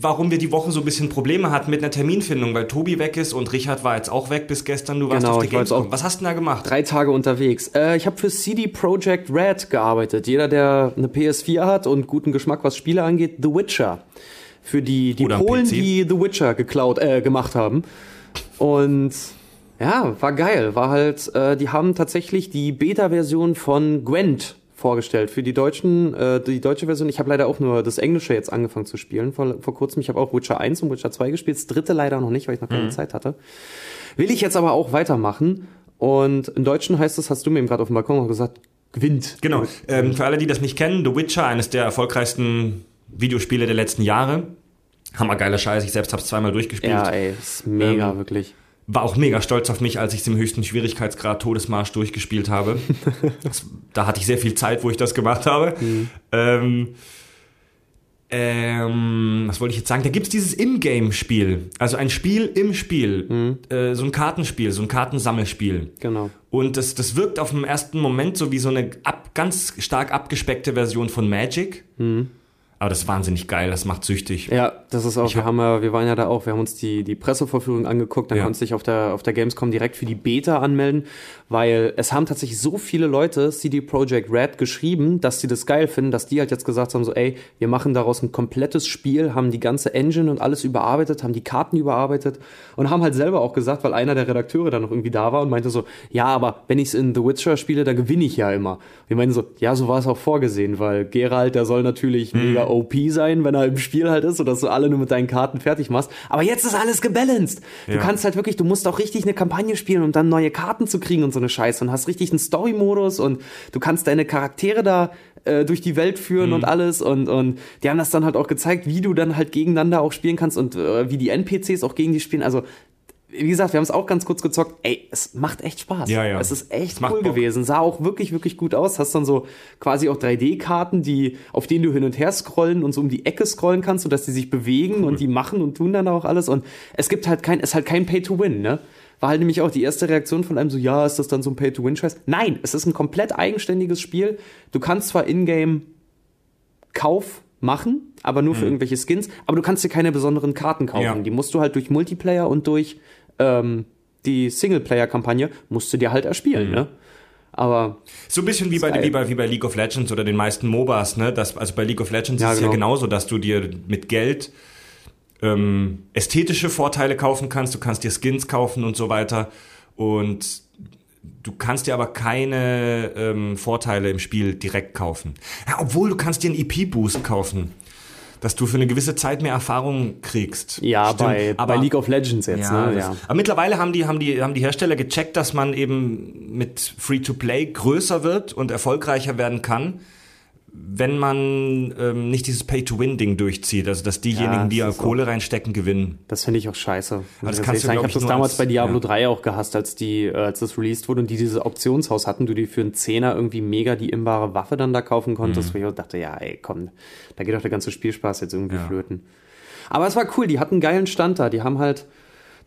warum wir die Woche so ein bisschen Probleme hatten mit einer Terminfindung, weil Tobi weg ist und Richard war jetzt auch weg bis gestern. Du warst Genau, auf der Gamescom. auch- Was hast du denn da gemacht? Drei Tage unterwegs. Äh, ich habe für CD Projekt Red gearbeitet. Jeder, der eine PS4 hat und guten Geschmack, was Spiele angeht, The Witcher. Für die, die Oder Polen, die The Witcher geklaut, äh, gemacht haben. Und ja, war geil. War halt, äh, die haben tatsächlich die Beta-Version von Gwent vorgestellt für die deutschen, äh, die deutsche Version. Ich habe leider auch nur das Englische jetzt angefangen zu spielen vor, vor kurzem. Ich habe auch Witcher 1 und Witcher 2 gespielt. Das dritte leider noch nicht, weil ich noch Mhm. keine Zeit hatte. Will ich jetzt aber auch weitermachen. Und im Deutschen heißt es, hast du mir eben gerade auf dem Balkon auch gesagt, Gwent. Genau. Ähm, für alle, die das nicht kennen, The Witcher, eines der erfolgreichsten Videospiele der letzten Jahre. Hammergeiler Scheiß. Ich selbst habe es zweimal durchgespielt. Ja, ey, ist mega, Ähm, wirklich. War auch mega stolz auf mich, als ich es im höchsten Schwierigkeitsgrad Todesmarsch durchgespielt habe. [LAUGHS] das, da hatte ich sehr viel Zeit, wo ich das gemacht habe. Ähm, ähm, was wollte ich jetzt sagen? Da gibt's dieses Ingame-Spiel. Also ein Spiel im Spiel. Äh, so ein Kartenspiel, so ein Kartensammelspiel. Genau. Und das, das wirkt auf den ersten Moment so wie so eine ab, ganz stark abgespeckte Version von Magic. Aber das ist wahnsinnig geil, das macht süchtig. Ja, das ist auch, Ich wir hab- haben ja, wir waren ja da auch, wir haben uns die, die Pressevorführung angeguckt, dann Ja. konntest du dich auf der, auf der Gamescom direkt für die Beta anmelden, weil es haben tatsächlich so viele Leute CD Projekt Red geschrieben, dass sie das geil finden, dass die halt jetzt gesagt haben, so, ey, wir machen daraus ein komplettes Spiel, haben die ganze Engine und alles überarbeitet, haben die Karten überarbeitet und haben halt selber auch gesagt, weil einer der Redakteure da noch irgendwie da war und meinte so, ja, aber wenn ich es in The Witcher spiele, da gewinne ich ja immer. Wir meinen so, ja, so war es auch vorgesehen, weil Geralt, der soll natürlich mega OP sein, wenn er im Spiel halt ist, sodass du alle nur mit deinen Karten fertig machst. Aber jetzt ist alles gebalanced. Du Ja. kannst halt wirklich, du musst auch richtig eine Kampagne spielen, um dann neue Karten zu kriegen und so eine Scheiße und hast richtig einen Story-Modus und du kannst deine Charaktere da äh, durch die Welt führen und alles und, und die haben das dann halt auch gezeigt, wie du dann halt gegeneinander auch spielen kannst und äh, wie die NPCs auch gegen die spielen. Also wie gesagt, wir haben es auch ganz kurz gezockt. Ey, es macht echt Spaß. Ja, ja. Es ist echt Es cool gewesen. Sah auch wirklich, wirklich gut aus. Hast dann so quasi auch 3D-Karten, die, auf denen du hin und her scrollen und so um die Ecke scrollen kannst, sodass die sich bewegen und die machen und tun dann auch alles. Und es gibt halt kein, es ist halt kein Pay-to-Win, ne? War halt nämlich auch die erste Reaktion von einem so, ja, ist das dann so ein Pay-to-Win-Scheiß? Nein, es ist ein komplett eigenständiges Spiel. Du kannst zwar in-game Kauf machen, aber nur für irgendwelche Skins, aber du kannst dir keine besonderen Karten kaufen. Ja. Die musst du halt durch Multiplayer und durch ähm, die Singleplayer-Kampagne musst du dir halt erspielen, ne? Aber So ein bisschen wie bei, wie, bei, wie bei League of Legends oder den meisten MOBAs, ne? Das, also bei League of Legends Ja, ist es ja genau. genauso, dass du dir mit Geld ähm, ästhetische Vorteile kaufen kannst, du kannst dir Skins kaufen und so weiter. Und du kannst dir aber keine ähm, Vorteile im Spiel direkt kaufen. Ja, obwohl du kannst dir einen EP-Boost kaufen, dass du für eine gewisse Zeit mehr Erfahrung kriegst. ja, bei, aber bei League of Legends jetzt, ja, ne? das, Ja. aber mittlerweile haben die, haben, die, haben die Hersteller gecheckt, dass man eben mit Free-to-Play größer wird und erfolgreicher werden kann, wenn man ähm, nicht dieses Pay-to-Win-Ding durchzieht. Also, dass diejenigen, Ja, die das ja ist Kohle reinstecken, gewinnen. Das finde ich auch scheiße. muss das ich kannst du, ich habe das damals als- bei Diablo ja. 3 auch gehasst, als die, äh, als das released wurde und die dieses Auktionshaus hatten, du dir für einen Zehner irgendwie mega die imbare Waffe dann da kaufen konntest, wo ich auch dachte, ja, ey, komm, da geht doch der ganze Spielspaß jetzt irgendwie Mhm. Ja. flöten. Aber es war cool, die hatten einen geilen Stand da, die haben halt,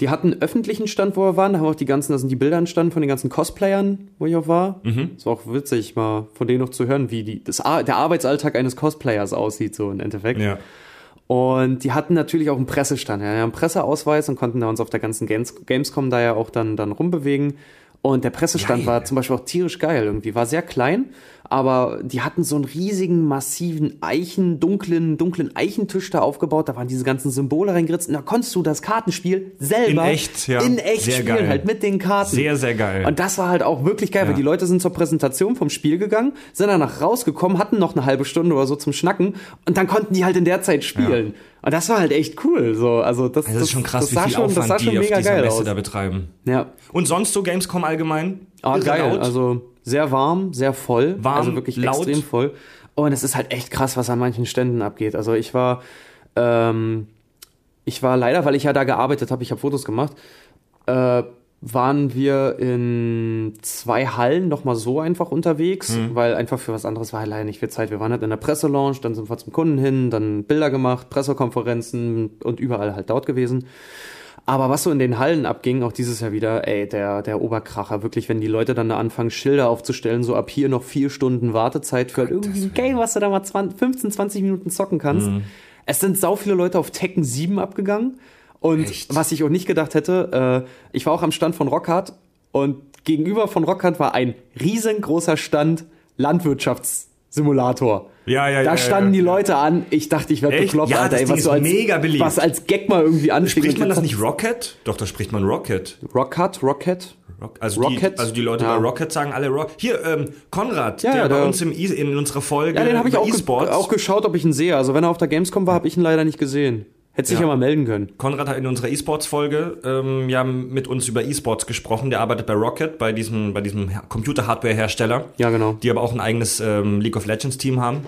die hatten einen öffentlichen Stand, wo wir waren, da haben auch die ganzen, da sind die Bilder entstanden von den ganzen Cosplayern, wo ich auch war. Mhm. Es war auch witzig, mal von denen noch zu hören, wie die, das, der Arbeitsalltag eines Cosplayers aussieht, so im Endeffekt. Ja. Und die hatten natürlich auch einen Pressestand. Ja, einen Presseausweis und konnten da uns auf der ganzen Games Gamescom da ja auch dann, dann rumbewegen. Und der Pressestand Geil. war zum Beispiel auch tierisch geil irgendwie. War sehr klein, aber die hatten so einen riesigen, massiven Eichen, dunklen, dunklen Eichentisch da aufgebaut. Da waren diese ganzen Symbole reingeritzt. Und da konntest du das Kartenspiel selber In echt, ja. in echt Sehr spielen, geil. halt mit den Karten. Sehr, sehr geil. Und das war halt auch wirklich geil, weil Ja. die Leute sind zur Präsentation vom Spiel gegangen, sind danach rausgekommen, hatten noch eine halbe Stunde oder so zum Schnacken und dann konnten die halt in der Zeit spielen. Und das war halt echt cool. So, also das, Also das ist schon krass, das wie sah viel schon, das sah Aufwand schon die auf mega dieser geil Messe aus. da betreiben. Ja. Und sonst so Gamescom allgemein? Ah, geil. laut? Also sehr warm, sehr voll. Warm, also wirklich laut. extrem voll. Und es ist halt echt krass, was an manchen Ständen abgeht. Also ich war, ähm, ich war leider, weil ich ja da gearbeitet habe, ich habe Fotos gemacht, äh, waren wir in zwei Hallen noch mal so einfach unterwegs, weil einfach für was anderes war halt leider nicht viel Zeit. Wir waren halt in der Presselounge, dann sind wir zum Kunden hin, dann Bilder gemacht, Pressekonferenzen und überall halt dort gewesen. Aber was so in den Hallen abging, auch dieses Jahr wieder, ey, der, der Oberkracher, wirklich, wenn die Leute dann da anfangen, Schilder aufzustellen, so ab hier noch vier Stunden Wartezeit für halt irgendwie ein Game, was du da mal 20, 15, 20 Minuten zocken kannst. Es sind sau viele Leute auf Tekken 7 abgegangen. Und Echt? was ich auch nicht gedacht hätte, äh, ich war auch am Stand von Rockhard und gegenüber von Rockhard war ein riesengroßer Stand Landwirtschaftssimulator. Ja, ja, Da ja, standen ja, die ja. Leute an. Ich dachte, ich werde bekloppt, Ja, Alter. das Ey, was ist so als, mega beliebt. was als Gag mal irgendwie ansteht. Spricht man das nicht Rocket? Doch, da spricht man Rocket. Rocket, Rocket. Rock, also, Rocket? Die, also die Leute Ja. bei Rocket sagen alle Rock. Hier, ähm, Konrad, Ja, der ja, bei der- uns im, E- in unserer Folge Ja, den habe ich auch, ge E-Sports. auch geschaut, ob ich ihn sehe. Also wenn er auf der Gamescom war, habe ich ihn leider nicht gesehen. Hätte sich Ja. ja mal melden können. Konrad hat in unserer E-Sports-Folge ähm, ja mit uns über E-Sports gesprochen. Der arbeitet bei Rocket, bei diesem, bei diesem Computer-Hardware-Hersteller. Ja, genau. Die aber auch ein eigenes ähm, League of Legends-Team haben.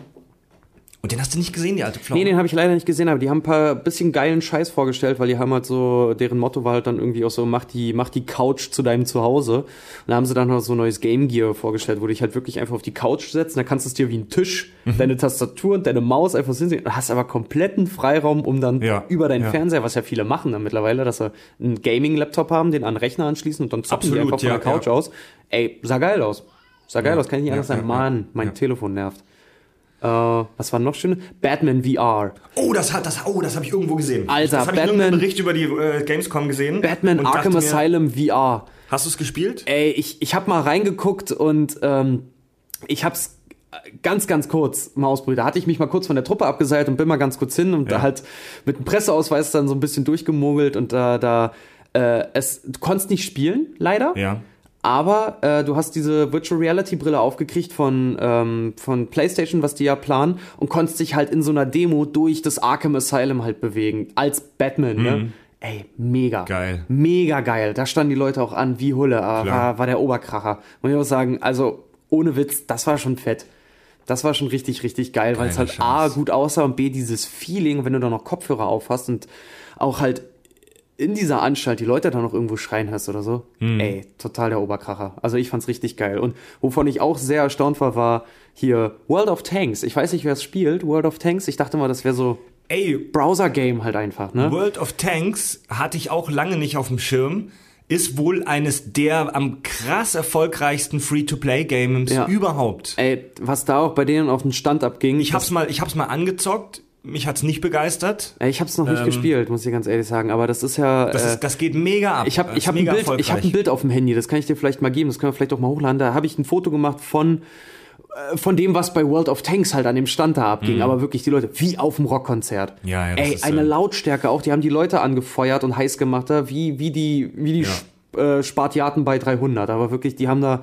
Und den hast du nicht gesehen, die alte Pflaume? Nee, den habe ich leider nicht gesehen, aber die haben ein paar bisschen geilen Scheiß vorgestellt, weil die haben halt so, deren Motto war halt dann irgendwie auch so, mach die, mach die Couch zu deinem Zuhause. Und da haben sie dann noch so neues Game Gear vorgestellt, wo du dich halt wirklich einfach auf die Couch setzt, und da kannst du es dir wie ein Tisch, Mhm. deine Tastatur und deine Maus einfach so hinsehen, hast aber kompletten Freiraum, um dann Ja, über deinen ja. Fernseher, was ja viele machen dann mittlerweile, dass sie einen Gaming-Laptop haben, den an den Rechner anschließen und dann zocken die Absolut, einfach von ja, der Couch aus. Ey, sah geil aus. Sah geil aus, kann ich nicht anders sagen. Mann, mein. Telefon nervt. Äh, was war noch schön? Batman VR. Oh, das hat das, oh, das habe ich irgendwo gesehen. Alter, das habe ich in Batman- irgendeinem Bericht über die äh, Gamescom gesehen. Batman Arkham mir, Asylum VR. Hast du es gespielt? Ey, ich, ich habe mal reingeguckt und ähm, ich hab's ganz, ganz kurz mal ausprobiert. Da hatte ich mich mal kurz von der Truppe abgeseilt und bin mal ganz kurz hin und Ja. da halt mit dem Presseausweis dann so ein bisschen durchgemogelt und da, da äh, es, du konntest nicht spielen, leider. Ja. Aber äh, du hast diese Virtual Reality Brille aufgekriegt von, ähm, von PlayStation, was die ja planen, und konntest dich halt in so einer Demo durch das Arkham Asylum halt bewegen. Als Batman, ne? Ey, mega. Mhm. Geil. Mega geil. Da standen die Leute auch an wie Hulle. Klar. war, war der Oberkracher. Muss ich auch sagen, also ohne Witz, das war schon fett. Das war schon richtig, richtig geil, weil es halt A, Scheiß. gut aussah und B, dieses Feeling, wenn du da noch Kopfhörer auf hast und auch halt in dieser Anstalt die Leute da noch irgendwo schreien hörst oder so. Hm. Ey, total der Oberkracher. Also ich fand's richtig geil. Und wovon ich auch sehr erstaunt war, war hier World of Tanks. Ich weiß nicht, wer es spielt, World of Tanks. Ich dachte mal, das wäre so Ey, Browser-Game halt einfach, ne? World of Tanks hatte ich auch lange nicht auf dem Schirm. Ist wohl eines der am krass erfolgreichsten Free-to-Play-Games Ja. überhaupt. Ey, was da auch bei denen auf den Stand abging. Ich hab's mal, ich hab's mal angezockt. Mich hat's nicht begeistert. Ich hab's noch nicht Ähm, gespielt, muss ich ganz ehrlich sagen. Aber das ist ja. Das, äh, ist, das geht mega ab. Ich habe ich hab ein, Bild, ich hab ein. Bild auf dem Handy, das kann ich dir vielleicht mal geben, das können wir vielleicht auch mal hochladen. Da habe ich ein Foto gemacht von, äh, von dem, was bei World of Tanks halt an dem Stand da abging. Aber wirklich die Leute, wie auf dem Rockkonzert. Mhm. Ja, ja, Ey, ist, eine äh, Lautstärke auch, die haben die Leute angefeuert und heiß gemacht, da, wie, wie die, wie die äh, Spartiaten bei 300. Aber wirklich, die haben da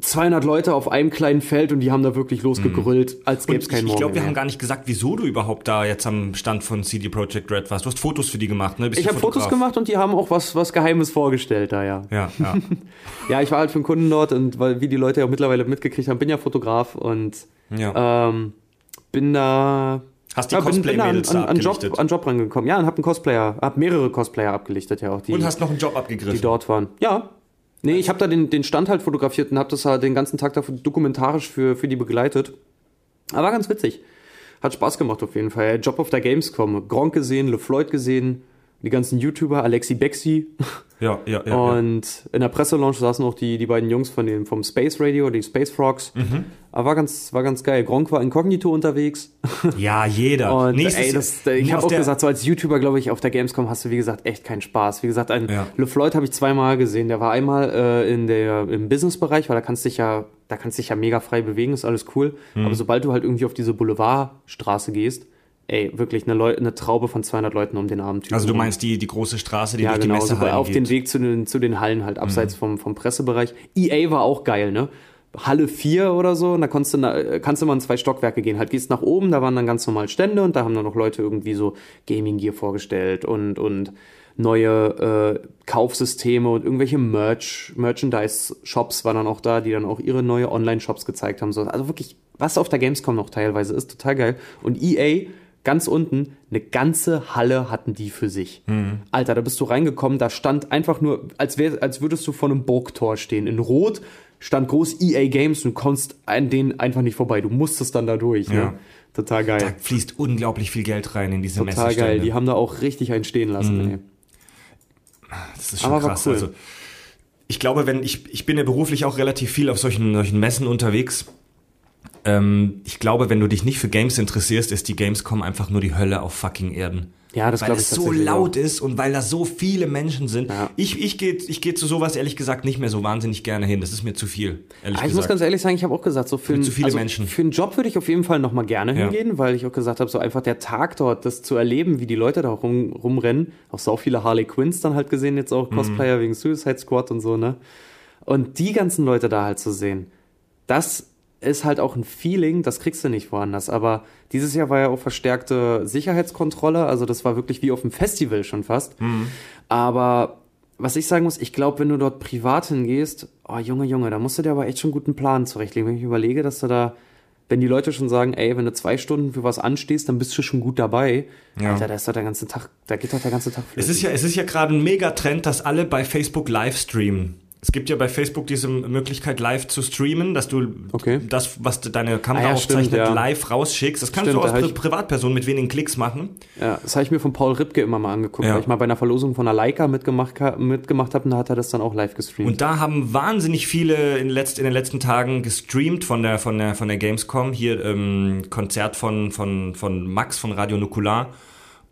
200 Leute auf einem kleinen Feld und die haben da wirklich losgegrüllt, als gäbe es keinen ich, ich Morgen glaube, wir haben gar nicht gesagt, wieso du überhaupt da jetzt am Stand von CD Projekt Red warst. Du hast Fotos für die gemacht, ne? Bist Ich habe Fotos gemacht und die haben auch was, was Geheimes vorgestellt da, ja. Ja, ja. [LAUGHS] Ja, ich war halt für einen Kunden dort und weil, wie die Leute ja auch mittlerweile mitgekriegt haben, bin ja Fotograf und ja. ähm, bin da. Hast die ja, an, Cosplay-Mädels da an, an, Job, an Job rangekommen. Ja, und hab einen Cosplayer, hab mehrere Cosplayer abgelichtet, ja auch, die, Und hast noch einen Job die abgegriffen. dort waren. Ja. Nee, ich habe da den, den Stand halt fotografiert und hab das halt den ganzen Tag dafür dokumentarisch für, für die begleitet. Aber war ganz witzig. Hat Spaß gemacht auf jeden Fall. Job auf der Gamescom. Gronk gesehen, LeFloid gesehen, die ganzen YouTuber, Alexi Bexi. [LAUGHS] Ja, ja, ja. ja. Und in der Presselounge saßen auch die, die beiden Jungs von dem, vom Space Radio, die Space Frogs. Mhm. Aber war ganz, war ganz geil. Gronk war inkognito unterwegs. [LAUGHS] Ja, jeder. [LAUGHS] Und Nächstes ey, das, ich habe auch gesagt, so als YouTuber, glaube ich, auf der Gamescom hast du, wie gesagt, echt keinen Spaß. Wie gesagt, ein Ja. LeFloid habe ich zweimal gesehen. Der war einmal äh, in der, im Businessbereich, weil da kannst du dich ja, da kannst dich ja mega frei bewegen, ist alles cool. Mhm. Aber sobald du halt irgendwie auf diese Boulevardstraße gehst, ey, wirklich eine, Leu eine Traube von 200 Leuten um den armen Typen. Also du meinst die, die große Straße, die Ja, durch genau, die so Messehallen auf geht. den Weg zu den, zu den Hallen halt, abseits vom, vom Pressebereich. EA war auch geil, ne? Halle 4 oder so, und da konntest du, na- kannst du mal in zwei Stockwerke gehen. Halt gehst nach oben, da waren dann ganz normal Stände und da haben dann noch Leute irgendwie so Gaming Gear vorgestellt und, und neue äh, Kaufsysteme und irgendwelche Merch, Merchandise-Shops waren dann auch da, die dann auch ihre neue Online-Shops gezeigt haben. So, also wirklich, was auf der Gamescom noch teilweise ist, total geil. Und EA, ganz unten, eine ganze Halle hatten die für sich. Alter, da bist du reingekommen, da stand einfach nur, als, wär, als würdest du vor einem Burgtor stehen. In Rot stand groß EA Games und du kommst an denen einfach nicht vorbei. Du musstest dann da durch. Ja. Ne? Total geil. Da fließt unglaublich viel Geld rein in diese Total Messestände. geil. Die haben da auch richtig einen stehen lassen. Ey. Das ist schon Aber krass. cool. Also, ich glaube, wenn ich, ich bin ja beruflich auch relativ viel auf solchen, solchen Messen unterwegs. Ähm, ich glaube, wenn du dich nicht für Games interessierst, ist die Gamescom einfach nur die Hölle auf fucking Erden. Ja, das weil glaube ich es so laut ist und weil da so viele Menschen sind. Ja. Ich, ich gehe ich geh zu sowas ehrlich gesagt nicht mehr so wahnsinnig gerne hin. Das ist mir zu viel, ehrlich Ah, ich muss gesagt. ganz ehrlich sagen, ich habe auch gesagt, so für, einen- zu viele also Menschen. für einen Job würde ich auf jeden Fall noch mal gerne Ja. hingehen, weil ich auch gesagt habe, so einfach der Tag dort, das zu erleben, wie die Leute da rum, rumrennen, auch so viele Harley Quinns dann halt gesehen, jetzt Mhm. auch Cosplayer wegen Suicide Squad und so, ne? Und die ganzen Leute da halt zu sehen, das ist halt auch ein Feeling, das kriegst du nicht woanders. Aber dieses Jahr war ja auch verstärkte Sicherheitskontrolle, also das war wirklich wie auf dem Festival schon fast. Aber was ich sagen muss, ich glaube, wenn du dort privat hingehst, oh Junge, Junge, da musst du dir aber echt schon einen guten Plan zurechtlegen. Wenn ich überlege, dass du da, wenn die Leute schon sagen, ey, wenn du zwei Stunden für was anstehst, dann bist du schon gut dabei. Ja. Alter, da ist doch der ganze Tag, da geht doch der ganze Tag Es ist ja, es ist ja gerade ein Megatrend, dass alle bei Facebook live streamen. Es gibt ja bei Facebook diese Möglichkeit, live zu streamen, dass du Okay. das, was deine Kamera Ah ja, aufzeichnet, stimmt, ja. live rausschickst. Das kannst Stimmt, du als Pri Privatperson mit wenigen Klicks machen. Ja, das habe ich mir von Paul Ripke immer mal angeguckt, Ja. weil ich mal bei einer Verlosung von einer Leica mitgemacht, mitgemacht habe und da hat er das dann auch live gestreamt. Und da haben wahnsinnig viele in, letzt, in den letzten Tagen gestreamt von der, von der, von der Gamescom. Hier ähm, Konzert von, von, von Max von Radio Nukular.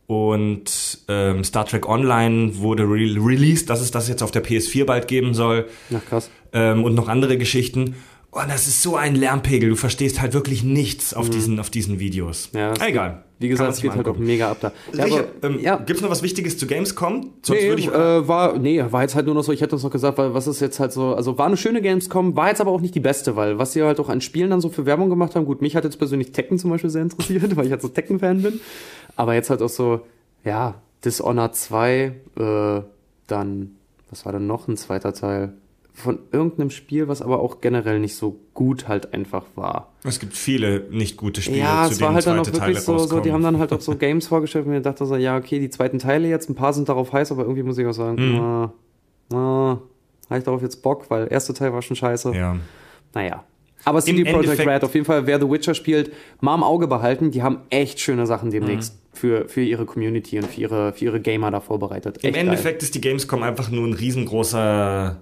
Und ähm, Star Trek Online wurde re released, dass es das jetzt auf der PS4 bald geben soll. Ach krass. ähm, und noch andere Geschichten. Und das ist so ein Lärmpegel. Du verstehst halt wirklich nichts auf, diesen, auf diesen Videos. Mhm. Ja, Egal. Wie gesagt, es geht halt auch mega ab da. Ja, Richard, aber, ähm, ja. Gibt's noch was Wichtiges zu Gamescom? Sonst Nee, ich. äh, war, nee, war jetzt halt nur noch so, ich hätte uns noch gesagt, weil was ist jetzt halt so, also war eine schöne Gamescom, war jetzt aber auch nicht die beste, weil was sie halt auch an Spielen dann so für Werbung gemacht haben, gut, mich hat jetzt persönlich Tekken zum Beispiel sehr interessiert, [LAUGHS] weil ich halt so Tekken-Fan bin, aber jetzt halt auch so, ja, Dishonored 2, äh, dann, was war denn noch ein zweiter Teil? Von irgendeinem Spiel, was aber auch generell nicht so gut halt einfach war. es gibt viele nicht gute Spiele, Ja, zu es war halt dann auch wirklich Teile so, so, die haben dann halt auch so [LAUGHS] Games vorgestellt und mir dachte so, ja, okay, die zweiten Teile jetzt, ein paar sind darauf heiß, aber irgendwie muss ich auch sagen, Mhm. na, na, habe ich darauf jetzt Bock, weil der erste Teil war schon scheiße. ja. Naja. Aber CD Projekt Red, auf jeden Fall, wer The Witcher spielt, mal im Auge behalten, die haben echt schöne Sachen demnächst Mhm. Für, für ihre Community und für ihre, für ihre Gamer da vorbereitet. Im Echt Endeffekt ist die Gamescom einfach nur ein riesengroßer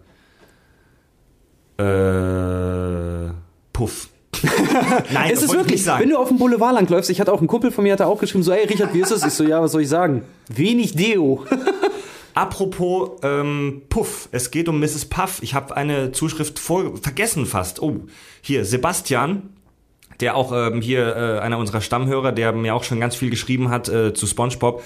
äh, Puff. [LAUGHS] Nein, Es ist das ich wirklich, sagen. wenn du auf dem Boulevard lang läufst, ich hatte auch einen Kumpel von mir, hat er auch geschrieben, so, ey Richard, wie ist es? Ich so, ja, was soll ich sagen? Wenig Deo. [LAUGHS] Apropos ähm, Puff, es geht um Mrs. Puff. Ich habe eine Zuschrift vor, vergessen fast. Oh, hier, Sebastian, der auch ähm, hier äh, einer unserer Stammhörer, der mir auch schon ganz viel geschrieben hat äh, zu SpongeBob.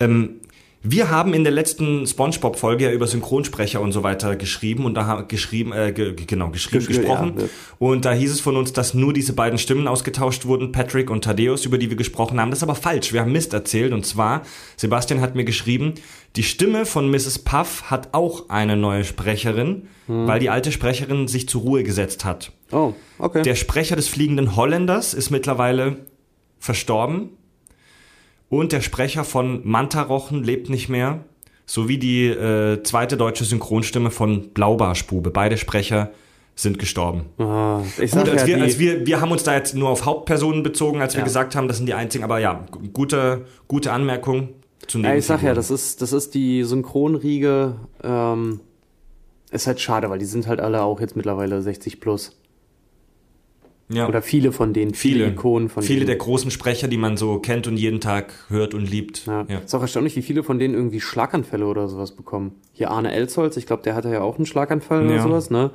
Ähm, wir haben in der letzten SpongeBob-Folge ja über Synchronsprecher und so weiter geschrieben und da haben geschrieben, äh, ge genau, geschrieben, Geschrieben, gesprochen. ja, ja. Und da hieß es von uns, dass nur diese beiden Stimmen ausgetauscht wurden, Patrick und Thaddeus, über die wir gesprochen haben. Das ist aber falsch. Wir haben Mist erzählt. Und zwar, Sebastian hat mir geschrieben, die Stimme von Mrs. Puff hat auch eine neue Sprecherin, Hm. weil die alte Sprecherin sich zur Ruhe gesetzt hat. Oh, okay. Der Sprecher des fliegenden Holländers ist mittlerweile verstorben. Und der Sprecher von Mantarochen lebt nicht mehr. Sowie die äh, zweite deutsche Synchronstimme von Blaubarspube. Beide Sprecher sind gestorben. Ah, ich sag Gut, als, ja, wir, als wir, wir haben uns da jetzt nur auf Hauptpersonen bezogen, als wir Ja. gesagt haben, das sind die einzigen, aber ja, gu- gute, gute Anmerkung zu Ja, ich sag ja, das ist, das ist die Synchronriege. Ähm, ist halt schade, weil die sind halt alle auch jetzt mittlerweile 60 plus. Ja. Oder viele von denen, viele, viele Ikonen von Viele der denen. großen Sprecher, die man so kennt und jeden Tag hört und liebt. ja. Ja. Ist auch erstaunlich, wie viele von denen irgendwie Schlaganfälle oder sowas bekommen. Hier Arne Elsholz, ich glaube, der hatte ja auch einen Schlaganfall oder Ja. sowas, ne?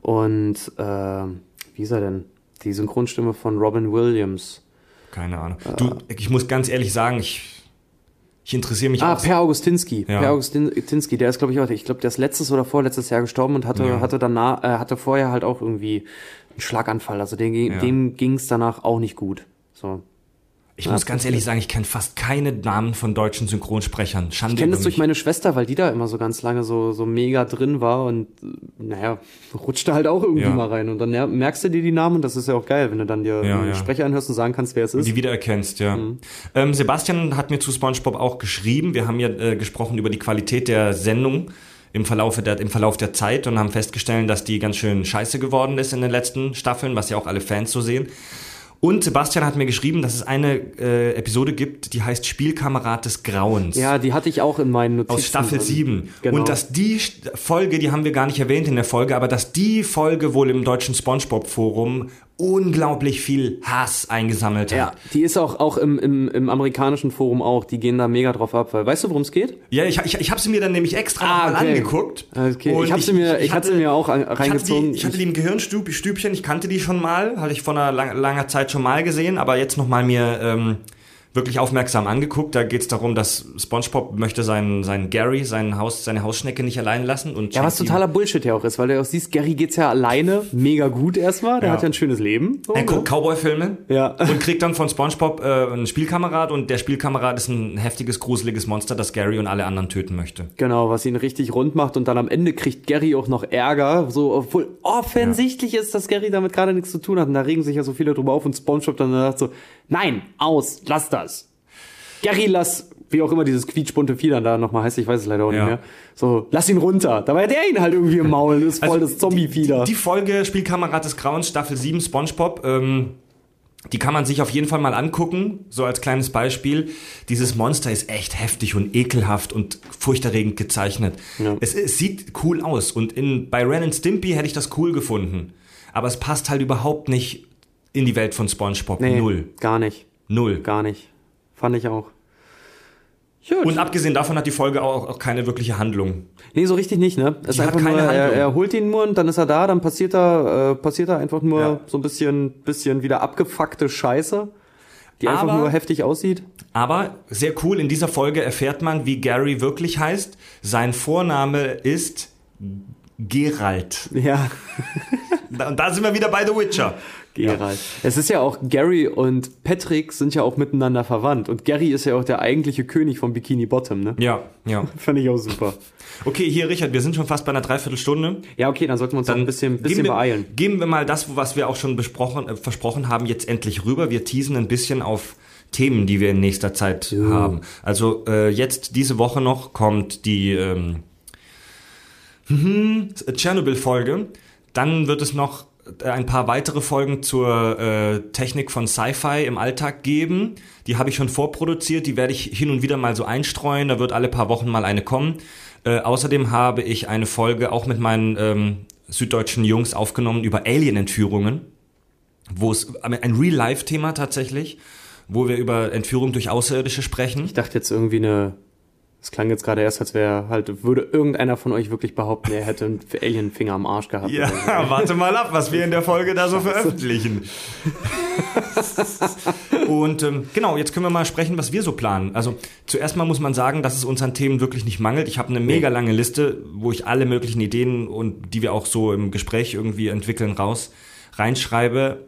Und ähm, wie ist er denn? Die Synchronstimme von Robin Williams. Keine Ahnung. Du, ich muss ganz ehrlich sagen, ich, ich interessiere mich Ah, auch. Per Augustinski. Ja. Per Augustinski, der ist, glaube ich, auch, ich glaube, der ist letztes oder vorletztes Jahr gestorben und hatte, Ja. hatte danach, äh, hatte vorher halt auch irgendwie Schlaganfall. Also dem, Ja. dem ging es danach auch nicht gut. So. Ich muss ganz ehrlich sagen, ich kenne fast keine Namen von deutschen Synchronsprechern. Schande Ich kenne das durch meine Schwester, weil die da immer so ganz lange so, so mega drin war und naja, rutscht da halt auch irgendwie Ja. mal rein. Und dann merkst du dir die Namen und das ist ja auch geil, wenn du dann dir Ja, einen. Sprecher anhörst und sagen kannst, wer es ist. Die wiedererkennst, ja. Mhm. Ähm, Sebastian hat mir zu SpongeBob auch geschrieben. Wir haben ja äh, gesprochen über die Qualität der Sendung im Verlauf der, im Verlauf der Zeit und haben festgestellt, dass die ganz schön scheiße geworden ist in den letzten Staffeln, was ja auch alle Fans so sehen. Und Sebastian hat mir geschrieben, dass es eine äh, Episode gibt, die heißt Spielkamerad des Grauens. ja, die hatte ich auch in meinen Notizen. aus Staffel drin. 7. Genau. Und dass die Folge, die haben wir gar nicht erwähnt in der Folge, aber dass die Folge wohl im deutschen SpongeBob-Forum unglaublich viel Hass eingesammelt Ja, hat. die ist auch, auch im, im, im amerikanischen Forum auch, die gehen da mega drauf ab, weil weißt du, worum es geht? Ja, ich, ich, ich habe sie mir dann nämlich extra Ah, mal okay. angeguckt. Okay, ich hab sie mir- ich hatte sie mir auch an- ich hatte reingezogen. Die, ich hatte die im Gehirnstübchen, ich kannte die schon mal, hatte ich vor einer lang, langer Zeit schon mal gesehen, aber jetzt noch mal mir ähm, wirklich aufmerksam angeguckt. Da geht es darum, dass SpongeBob möchte seinen, seinen Gary, sein Haus, seine Hausschnecke nicht allein lassen. Und Ja, was totaler Bullshit ja auch ist, weil du auch siehst, Gary geht's ja alleine mega gut erstmal, der Ja. hat ja ein schönes Leben. So, Er ne? guckt Cowboy-Filme Ja. und kriegt dann von SpongeBob äh, einen Spielkamerad und der Spielkamerad ist ein heftiges, gruseliges Monster, das Gary und alle anderen töten möchte. Genau, was ihn richtig rund macht und dann am Ende kriegt Gary auch noch Ärger, so obwohl offensichtlich ist, dass Gary damit gerade nichts zu tun hat und da regen sich ja so viele drüber auf und SpongeBob dann sagt so, nein, aus, lass das. Gary, lass wie auch immer dieses quietschbunte Vieh dann da nochmal heißt, ich weiß es leider auch Ja. nicht mehr. So, lass ihn runter. Da war der ihn halt irgendwie im Maul, das ist voll das Zombie-Vieh da. Also Die, die Folge Spielkamerad des Grauens, Staffel 7, Spongebob, ähm, die kann man sich auf jeden Fall mal angucken, so als kleines Beispiel. Dieses Monster ist echt heftig und ekelhaft und furchterregend gezeichnet. Ja. Es, es sieht cool aus und in, bei Ren and Stimpy hätte ich das cool gefunden. Aber es passt halt überhaupt nicht in die Welt von Spongebob. Nee, Null. Gar nicht. Null. Gar nicht. Fand ich auch. Gut. Und abgesehen davon hat die Folge auch, auch keine wirkliche Handlung. Nee, so richtig nicht, ne? Es Die hat einfach nur, keine er, Handlung. er holt ihn nur und dann ist er da, dann passiert da, äh, passiert da einfach nur Ja. so ein bisschen, bisschen wieder abgefuckte Scheiße, die einfach Aber- nur heftig aussieht. Aber sehr cool, in dieser Folge erfährt man, wie Gary wirklich heißt. Sein Vorname ist Geralt. Ja, Und da sind wir wieder bei The Witcher. [LAUGHS] Geralt. Es ist ja auch, Gary und Patrick sind ja auch miteinander verwandt. Und Gary ist ja auch der eigentliche König von Bikini Bottom, ne? Ja, ja. [LAUGHS] Fand ich auch super. Okay, hier, Richard, wir sind schon fast bei einer Dreiviertelstunde. Ja, okay, dann sollten wir uns noch ein bisschen, bisschen geben wir, beeilen. Geben wir mal das, was wir auch schon besprochen, äh, versprochen haben, jetzt endlich rüber. Wir teasen ein bisschen auf Themen, die wir in nächster Zeit haben. Also äh, jetzt diese Woche noch kommt die ähm, [LAUGHS] Tschernobyl-Folge. Dann wird es noch ein paar weitere Folgen zur äh, Technik von Sci-Fi im Alltag geben. Die habe ich schon vorproduziert, die werde ich hin und wieder mal so einstreuen. Da wird alle paar Wochen mal eine kommen. Äh, außerdem habe ich eine Folge auch mit meinen ähm, süddeutschen Jungs aufgenommen über Alien-Entführungen, wo es ein Real-Life-Thema tatsächlich, wo wir über Entführung durch Außerirdische sprechen. Ich dachte jetzt irgendwie eine. Es klang jetzt gerade erst, als wäre halt, würde irgendeiner von euch wirklich behaupten, er hätte einen Alien-Finger am Arsch gehabt. Ja, so. warte mal ab, was wir in der Folge da so veröffentlichen. Und ähm, genau, jetzt können wir mal sprechen, was wir so planen. Also zuerst mal muss man sagen, dass es uns an Themen wirklich nicht mangelt. Ich habe eine mega lange Liste, wo ich alle möglichen Ideen und die wir auch so im Gespräch irgendwie entwickeln raus reinschreibe.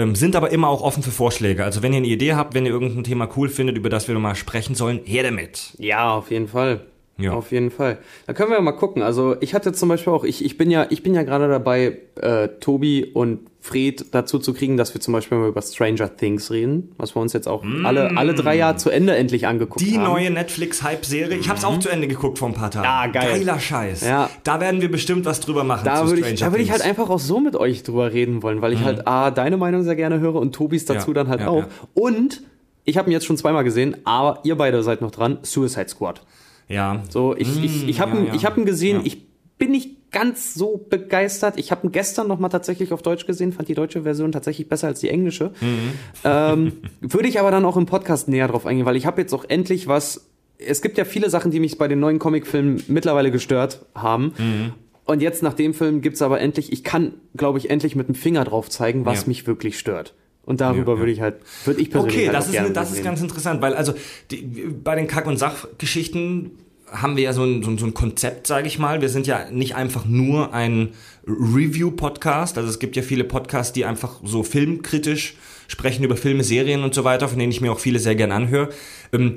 Ähm, sind aber immer auch offen für Vorschläge. Also wenn ihr eine Idee habt, wenn ihr irgendein Thema cool findet, über das wir mal sprechen sollen, her damit. Ja, auf jeden Fall. Ja. Auf jeden Fall. Da können wir ja mal gucken. Also ich hatte zum Beispiel auch, ich, ich bin ja, ich bin ja gerade dabei, äh, Tobi und Fred dazu zu kriegen, dass wir zum Beispiel mal über Stranger Things reden, was wir uns jetzt auch alle, alle drei Jahre zu Ende endlich angeguckt Mm. Die haben. neue Netflix-Hype-Serie. Ich habe es auch zu Ende geguckt vor ein paar Tagen. Ah, geil. Geiler Scheiß. Ja. Da werden wir bestimmt was drüber machen. Da zu würde ich, Stranger da würde ich halt. Mhm. einfach auch so mit euch drüber reden wollen, weil ich halt A, deine Meinung sehr gerne höre und Tobis dazu Ja, dann halt ja, auch. ja. Und ich habe ihn jetzt schon zweimal gesehen, aber ihr beide seid noch dran, Suicide Squad. Ja. So, ich, ich, ich habe ja, ihn, ja. ich hab ihn gesehen, Ja. ich bin nicht ganz so begeistert. Ich habe ihn gestern noch mal tatsächlich auf Deutsch gesehen, fand die deutsche Version tatsächlich besser als die englische. Mhm. Ähm, [LAUGHS] würde ich aber dann auch im Podcast näher drauf eingehen, weil ich habe jetzt auch endlich was. Es gibt ja viele Sachen, die mich bei den neuen Comicfilmen mittlerweile gestört haben. Mhm. Und jetzt nach dem Film gibt's aber endlich, ich kann, glaube ich, endlich mit dem Finger drauf zeigen, was Ja. mich wirklich stört. Und darüber Ja, ja. würde ich halt, würde ich persönlich Okay, halt das auch ist, gerne das ist ganz interessant, weil also die, bei den Kack- und Sachgeschichten haben wir ja so ein, so ein, so ein Konzept, sage ich mal. Wir sind ja nicht einfach nur ein Review-Podcast. Also es gibt ja viele Podcasts, die einfach so filmkritisch sprechen über Filme, Serien und so weiter, von denen ich mir auch viele sehr gern anhöre. Ähm,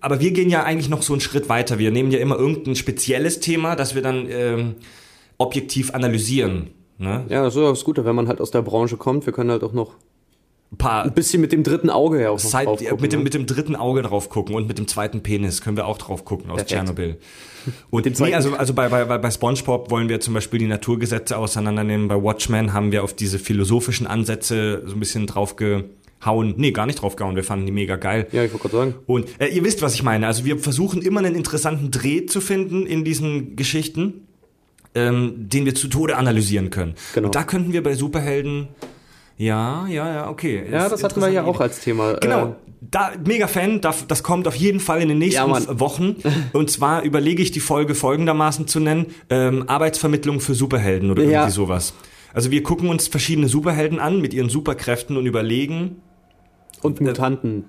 aber wir gehen ja eigentlich noch so einen Schritt weiter. Wir nehmen ja immer irgendein spezielles Thema, das wir dann ähm, objektiv analysieren. Ne? Ja, das ist das Gute, wenn man halt aus der Branche kommt. Wir können halt auch noch paar ein bisschen mit dem dritten Auge ja auch Side, drauf gucken, mit, dem, ne? mit dem dritten Auge drauf gucken und mit dem zweiten Penis können wir auch drauf gucken aus Perfekt. Tschernobyl. [LAUGHS] Und dem nee, zweiten- also, also bei, bei, bei SpongeBob wollen wir zum Beispiel die Naturgesetze auseinandernehmen. Bei Watchmen haben wir auf diese philosophischen Ansätze so ein bisschen drauf gehauen. Nee, gar nicht drauf gehauen. Wir fanden die mega geil. Ja, ich wollte gerade sagen. Und äh, ihr wisst, was ich meine. Also wir versuchen immer einen interessanten Dreh zu finden in diesen Geschichten, ähm, den wir zu Tode analysieren können. Genau. Und da könnten wir bei Superhelden, ja, ja, ja, okay. Ja, Ist das hatten wir ja auch als Thema. Genau, Äh, da, mega Fan, da, das kommt auf jeden Fall in den nächsten Ja. Wochen. [LAUGHS] Und zwar überlege ich die Folge folgendermaßen zu nennen, ähm, Arbeitsvermittlung für Superhelden oder Ja. irgendwie sowas. Also wir gucken uns verschiedene Superhelden an mit ihren Superkräften und überlegen, und Mutanten.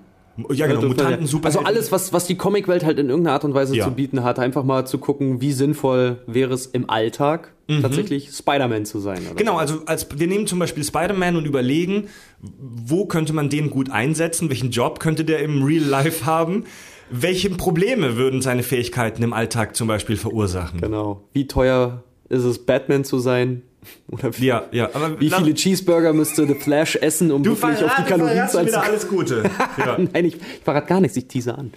Ja genau, Mutanten, Also Superhelden. alles, was, was die Comicwelt halt in irgendeiner Art und Weise Ja. zu bieten hat, einfach mal zu gucken, wie sinnvoll wäre es im Alltag, tatsächlich Spider-Man zu sein. Mhm. Genau, also als wir nehmen zum Beispiel Spider-Man und überlegen, wo könnte man den gut einsetzen, welchen Job könnte der im Real Life haben, welche Probleme würden seine Fähigkeiten im Alltag zum Beispiel verursachen. Genau. Wie teuer ist es, Batman zu sein? [LAUGHS] Oder wie, Ja, ja, aber wie viele Cheeseburger müsste The Flash essen, um du wirklich auf die verratst zu wieder alles Gute. [LAUGHS] Ja. Nein, ich, ich verrate gar nichts, ich tease an.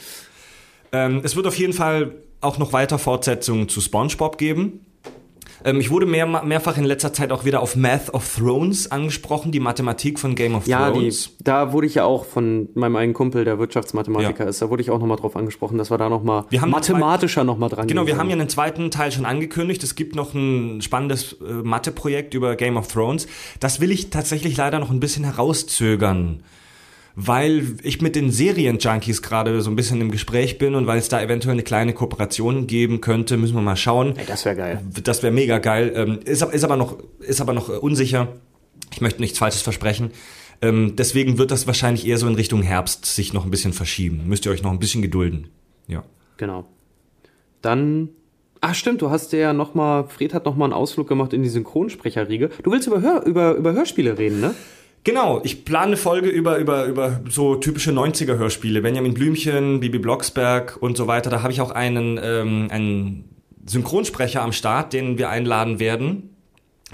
Ähm, es wird auf jeden Fall auch noch weiter Fortsetzungen zu SpongeBob geben. Ähm, ich wurde mehr, mehrfach in letzter Zeit auch wieder auf Math of Thrones angesprochen, die Mathematik von Game of Ja, Thrones. da wurde ich ja auch von meinem einen Kumpel, der Wirtschaftsmathematiker Ja. ist, da wurde ich auch nochmal drauf angesprochen, dass wir da nochmal mathematischer nochmal dran Genau, wir haben ja einen zweiten Teil schon angekündigt. Es gibt noch ein spannendes äh, Mathe-Projekt über Game of Thrones. Das will ich tatsächlich leider noch ein bisschen herauszögern, weil ich mit den Serien-Junkies gerade so ein bisschen im Gespräch bin und weil es da eventuell eine kleine Kooperation geben könnte, müssen wir mal schauen. Ey, das wäre geil. Das wäre mega geil. Ähm, ist, ist aber noch, ist aber noch äh, unsicher. Ich möchte nichts Falsches versprechen. Ähm, deswegen wird das wahrscheinlich eher so in Richtung Herbst sich noch ein bisschen verschieben. Müsst ihr euch noch ein bisschen gedulden. Ja. Genau. Dann. Ach stimmt, du hast ja noch mal, Fred hat noch mal einen Ausflug gemacht in die Synchronsprecherriege. Du willst über, Hör, über, über Hörspiele reden, ne? Genau, ich plane eine Folge über, über, über so typische 90er-Hörspiele. Benjamin Blümchen, Bibi Blocksberg und so weiter. Da habe ich auch einen, ähm, einen Synchronsprecher am Start, den wir einladen werden.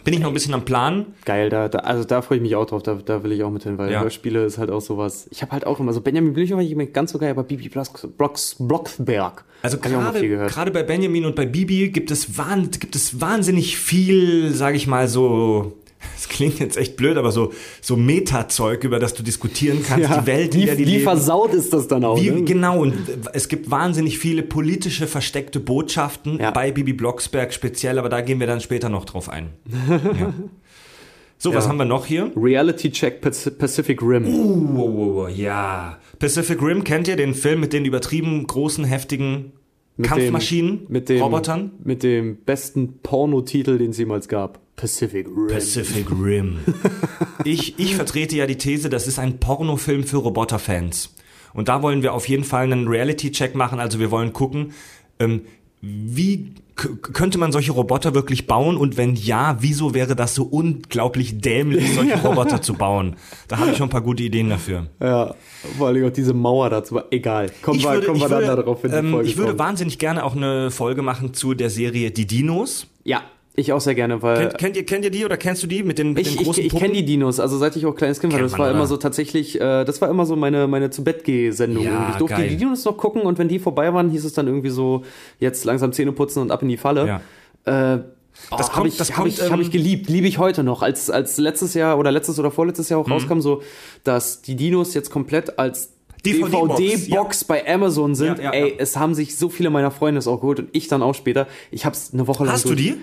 Bin ich noch ein bisschen am Plan. Geil, da, da, also da freue ich mich auch drauf, da, da will ich auch mit hin, weil Ja. Hörspiele ist halt auch sowas. Ich habe halt auch immer so Benjamin Blümchen war ich immer ganz so geil, aber Bibi Blocks, Blocks, Blocksberg. Also gerade bei Benjamin und bei Bibi gibt es, wahn, gibt es wahnsinnig viel, sage ich mal so, es klingt jetzt echt blöd, aber so so Meta-Zeug, über das du diskutieren kannst, die Welt, wie, der die wie leben. versaut ist das dann auch? Wie, ne? Genau, und es gibt wahnsinnig viele politische versteckte Botschaften Ja. bei Bibi Blocksberg speziell, aber da gehen wir dann später noch drauf ein. [LAUGHS] ja. So, was Ja. haben wir noch hier? Reality Check Pac- Pacific Rim. Uh, ja. Pacific Rim, kennt ihr den Film mit den übertrieben großen, heftigen Mit Kampfmaschinen, dem, mit dem, Robotern? Mit dem besten Pornotitel, den es jemals gab. Pacific Rim. Pacific Rim. [LAUGHS] ich, ich vertrete ja die These, das ist ein Pornofilm für Roboterfans. Und da wollen wir auf jeden Fall einen Reality-Check machen. Also wir wollen gucken, ähm, wie könnte man solche Roboter wirklich bauen? Und wenn ja, wieso wäre das so unglaublich dämlich, solche [LAUGHS] Roboter zu bauen? Da habe ich schon ein paar gute Ideen dafür. Ja, vor allem auch diese Mauer dazu. Egal. Kommen wir, kommen wir dann darauf, wenn die ähm, Folge ich würde kommt. wahnsinnig gerne auch eine Folge machen zu der Serie Die Dinos. Ja, ich auch sehr gerne, weil Kennt, kennt, ihr, kennt ihr die oder kennst du die mit den, mit ich, den ich, großen ich Puppen? kenne die Dinos, also seit ich auch kleines Kind war, das war oder? immer so tatsächlich, äh, das war immer so meine, meine zu Bett sendung Ja, Ich durfte geil. die Dinos noch gucken und wenn die vorbei waren, hieß es dann irgendwie so, jetzt langsam Zähne putzen und ab in die Falle. Ja. Äh, Das das kommt- habe ich, das hab kommt, ich, hab ich ähm, geliebt, liebe ich heute noch. Als, als letztes Jahr oder letztes oder vorletztes Jahr auch Mhm. rauskam, so, dass die Dinos jetzt komplett als DVD-Box, DVD-Box bei Amazon sind. Ja, ja, Ey, ja. es haben sich so viele meiner Freunde es auch geholt und ich dann auch später. Ich hab's eine Woche lang. Hast du durch- die?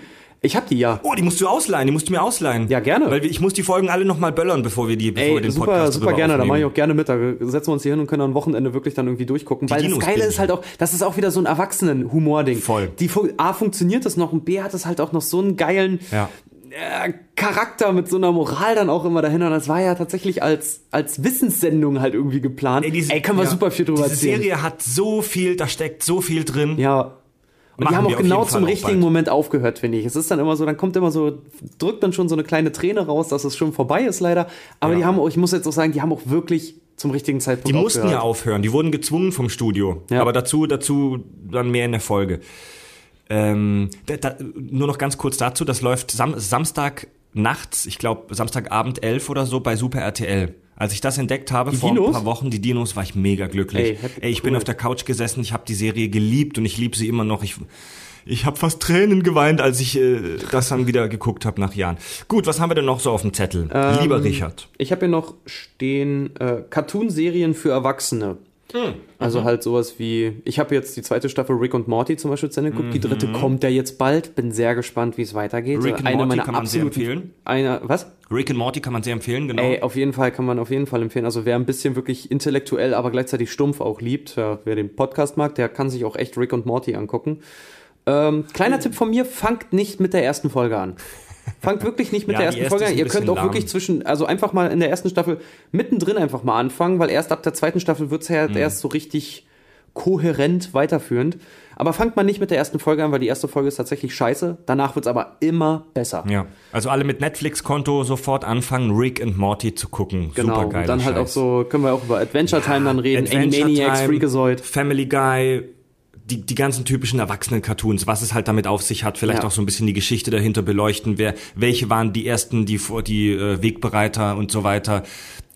Ich hab die, ja. Oh, die musst du ausleihen, die musst du mir ausleihen. Ja, gerne. Weil wir- ich muss die Folgen alle nochmal böllern, bevor wir die, bevor wir Ey, den super, Podcast super gerne, da mache ich auch gerne mit. Da setzen wir uns hier hin und können am Wochenende wirklich dann irgendwie durchgucken. Weil Dinos das Geile ist halt auch, das ist auch wieder so ein Erwachsenen-Humor-Ding. Voll. Die, A, funktioniert das noch und B, hat es halt auch noch so einen geilen Ja. äh, Charakter mit so einer Moral dann auch immer dahinter. Und das war ja tatsächlich als, als Wissenssendung halt irgendwie geplant. Ey, diese- können wir ja, super viel drüber diese erzählen. Serie hat so viel, da steckt so viel drin. Ja. Und die haben auch genau Fall zum auch richtigen. Moment aufgehört, finde ich. Es ist dann immer so, dann kommt immer so, drückt dann schon so eine kleine Träne raus, dass es schon vorbei ist leider. Aber Ja. die haben auch, ich muss jetzt auch sagen, die haben auch wirklich zum richtigen Zeitpunkt Die mussten aufgehört. ja aufhören, die wurden gezwungen vom Studio. Ja. Aber dazu, dazu dann mehr in der Folge. Ähm, da, da, nur noch ganz kurz dazu, das läuft Sam Samstag nachts, ich glaube Samstagabend 11 oder so bei Super RTL. Als ich das entdeckt habe vor Dinos? ein paar Wochen, die Dinos, war ich mega glücklich. Ey, Ey, ich bin cool. auf der Couch gesessen, ich habe die Serie geliebt und ich liebe sie immer noch. Ich, ich habe fast Tränen geweint, als ich äh, das dann wieder geguckt habe nach Jahren. Gut, was haben wir denn noch so auf dem Zettel? Ähm, Lieber Richard. Ich habe hier noch stehen äh, Cartoon-Serien für Erwachsene. Hm. Also halt sowas wie, ich habe jetzt die zweite Staffel Rick und Morty zum Beispiel zu Ende geguckt, die dritte kommt ja jetzt bald, bin sehr gespannt, wie es weitergeht. Mhm. Rick Eine Morty kann man sehr empfehlen. Eine, was? Rick and Morty kann man sehr empfehlen, genau. Ey, auf jeden Fall kann man auf jeden Fall empfehlen. Also wer ein bisschen wirklich intellektuell, aber gleichzeitig stumpf auch liebt, wer den Podcast mag, der kann sich auch echt Rick und Morty angucken. Ähm, kleiner Tipp von mir, fangt nicht mit der ersten Folge an. Fangt wirklich nicht mit Ja, der ersten erste Folge an. Ihr könnt auch wirklich lahm. zwischen, also einfach mal in der ersten Staffel mittendrin einfach mal anfangen, weil erst ab der zweiten Staffel wird's Mhm. ja erst so richtig kohärent weiterführend. Aber fangt mal nicht mit der ersten Folge an, weil die erste Folge ist tatsächlich scheiße. Danach wird's aber immer besser. Ja, also alle mit Netflix-Konto sofort anfangen, Rick and Morty zu gucken. Genau, Super und dann halt auch so, können wir auch über Adventure Time dann reden, Adventure Animaniacs, Time, Freakazoid. Family Guy, die, die ganzen typischen Erwachsenen-Cartoons, was es halt damit auf sich hat, vielleicht Ja. auch so ein bisschen die Geschichte dahinter beleuchten, wer, welche waren die ersten, die vor die äh, Wegbereiter und so weiter.